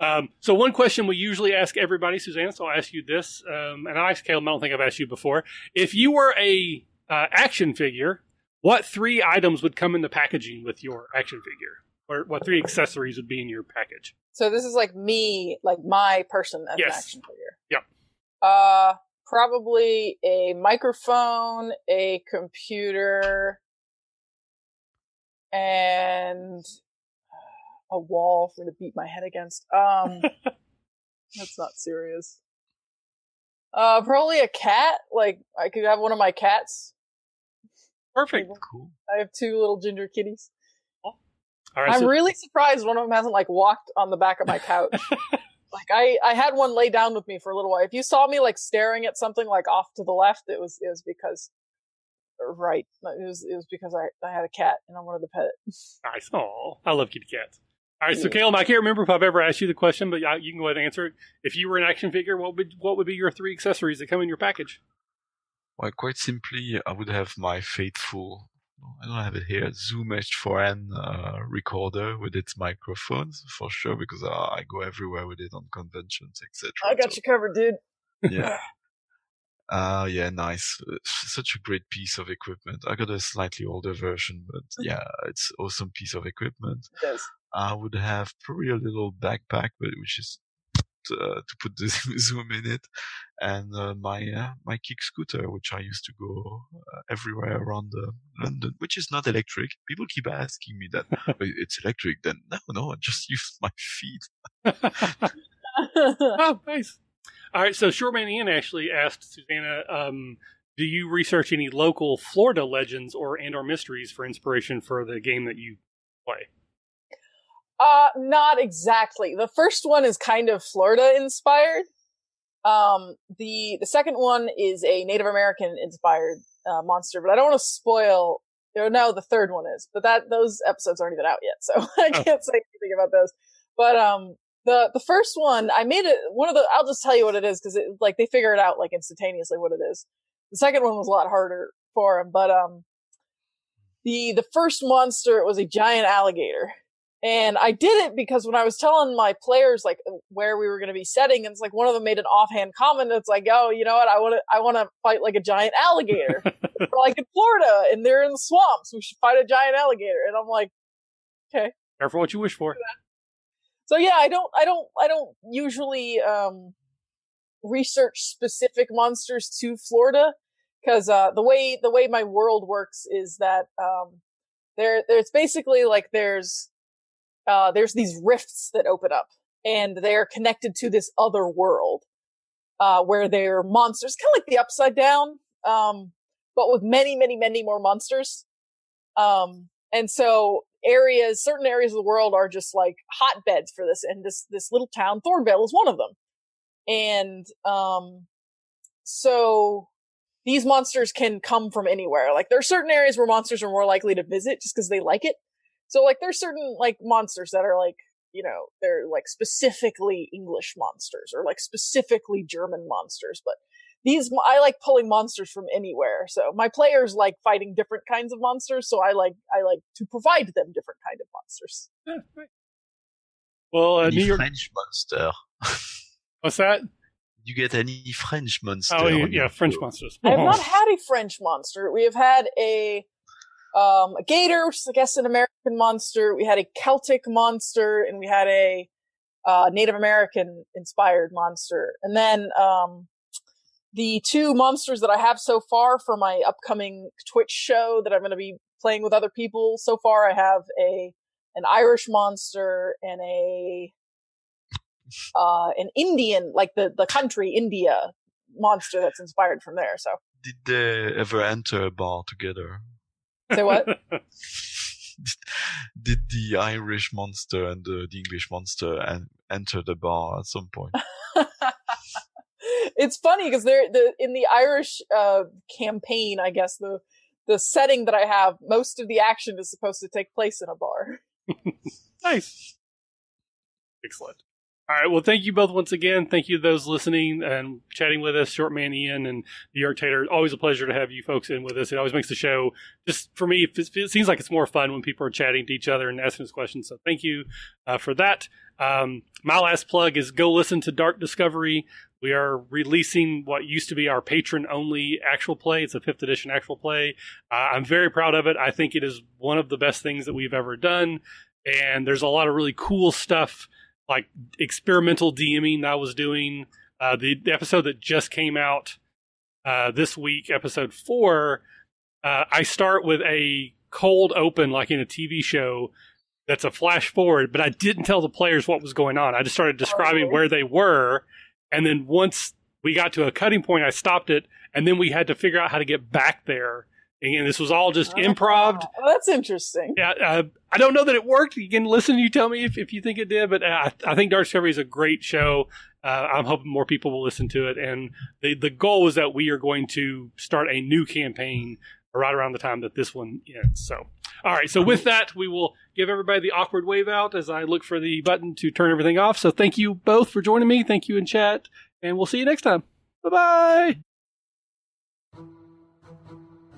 Um, so one question we usually ask everybody, Suzanne. So I'll ask you this, um, and I asked Kalum. I don't think I've asked you before. If you were a uh, action figure, what three items would come in the packaging with your action figure? Or what three accessories would be in your package? So this is like me, like my person as Yes. an action figure. Yep. Uh, probably a microphone, a computer, and a wall for me to beat my head against. Um, *laughs* that's not serious. Uh, probably a cat. Like I could have one of my cats. Perfect. Cool. I have two little ginger kitties. All right. I'm so- really surprised one of them hasn't like walked on the back of my couch. *laughs* like I, I had one lay down with me for a little while. If you saw me like staring at something like off to the left, it was it was because right. It was it was because I, I had a cat and I wanted to pet it. Nice. Oh, I love kitty cats. All right, so Kalum, I can't remember if I've ever asked you the question, but uh, you can go ahead and answer it. If you were an action figure, what would what would be your three accessories that come in your package? Well, quite simply, I would have my faithful, I don't have it here, Zoom H4n uh, recorder with its microphones for sure because uh, I go everywhere with it on conventions, etc. I got you covered, dude. Yeah. Uh, *laughs* yeah, nice. Such a great piece of equipment. I got a slightly older version, but *laughs* yeah, it's awesome piece of equipment. Yes. I would have probably a little backpack, but which is uh, to put the *laughs* zoom in it, and uh, my uh, my kick scooter, which I used to go uh, everywhere around uh, London, which is not electric. People keep asking me that *laughs* it's electric. Then no, no, I just *laughs* use my feet. oh, nice. All right, so Shortman Ian actually asked Susannah, um, do you research any local Florida legends or and or mysteries for inspiration for the game that you play? Uh, not exactly. The first one is kind of Florida inspired. Um, the the second one is a Native American inspired uh, monster, but I don't want to spoil. Or no, the third one is, but that those episodes aren't even out yet, so *laughs* I Oh. can't say anything about those. But um, the the first one, I made it one of the. I'll just tell you what it is because it like they figure it out like instantaneously what it is. The second one was a lot harder for him, but um, the the first monster was a giant alligator and I did it because when I was telling my players like where we were going to be setting, and it's like one of them made an offhand comment. It's like, oh, you know what? I want to, I want to fight like a giant alligator. *laughs* We're like in Florida, and they're in the swamps. We should fight a giant alligator. And I'm like, okay, Careful what you wish for. so yeah, I don't, I don't, I don't usually um, research specific monsters to Florida because uh, the way the way my world works is that um, there, there's basically like there's uh, there's these rifts that open up, and they are connected to this other world uh, where they're monsters, kind of like the Upside Down, um, but with many, many, many more monsters. Um, and so areas, certain areas of the world are just like hotbeds for this. And this, this little town, Thornvale is one of them. And, um, so these monsters can come from anywhere. Like there are certain areas where monsters are more likely to visit just because they like it. So like there's certain like monsters that are like, you know, they're like specifically English monsters or like specifically German monsters, but these I like pulling monsters from anywhere. So my players like fighting different kinds of monsters, so I like I like to provide them different kind of monsters. Yeah, right. Well, uh, any New York. French monster? What's that? you get any French monster? Oh, yeah, yeah French monsters. I have not *laughs* had a French monster. We have had a um a gator, which is I guess an American monster. We had a Celtic monster, and we had a uh, Native American inspired monster. And then um the two monsters that I have so far for my upcoming Twitch show that I'm going to be playing with other people. So far, I have a an Irish monster and a uh an Indian, like the the country India monster that's inspired from there. So Did they ever enter a bar together? Say what? *laughs* Did the Irish monster and the, the English monster en- enter the bar at some point? *laughs* it's funny because they're the in the Irish uh, campaign. I guess the the setting that I have, most of the action is supposed to take place in a bar. *laughs* Nice. Excellent. All right. Well, thank you both once again. Thank you to those listening and chatting with us, Short Man Ian and the Arctator. Always a pleasure to have you folks in with us. It always makes the show just for me. It, seems like it's more fun when people are chatting to each other and asking us questions. So thank you uh, for that. Um, my last plug is go listen to Dark Discovery. We are releasing what used to be our patron only actual play. It's a fifth edition actual play. Uh, I'm very proud of it. I think it is one of the best things that we've ever done. And there's a lot of really cool stuff like experimental DMing that I was doing. Uh, the, the episode that just came out uh, this week, episode four, uh, I start with a cold open like in a TV show that's a flash forward, but I didn't tell the players what was going on. I just started describing Oh. where they were. And then once we got to a cutting point. I stopped it, and then we had to figure out how to get back there. Again, this was all just improv. Oh, that's interesting. Yeah, uh, I don't know that it worked. You can listen. You tell me if, if you think it did, but uh, I think Dark Discovery is a great show. Uh, I'm hoping more people will listen to it. And the the goal is that we are going to start a new campaign right around the time that this one ends. So, all right. So with that, we will give everybody the awkward wave out as I look for the button to turn everything off. So thank you both for joining me. Thank you in chat, and we'll see you next time. Bye bye.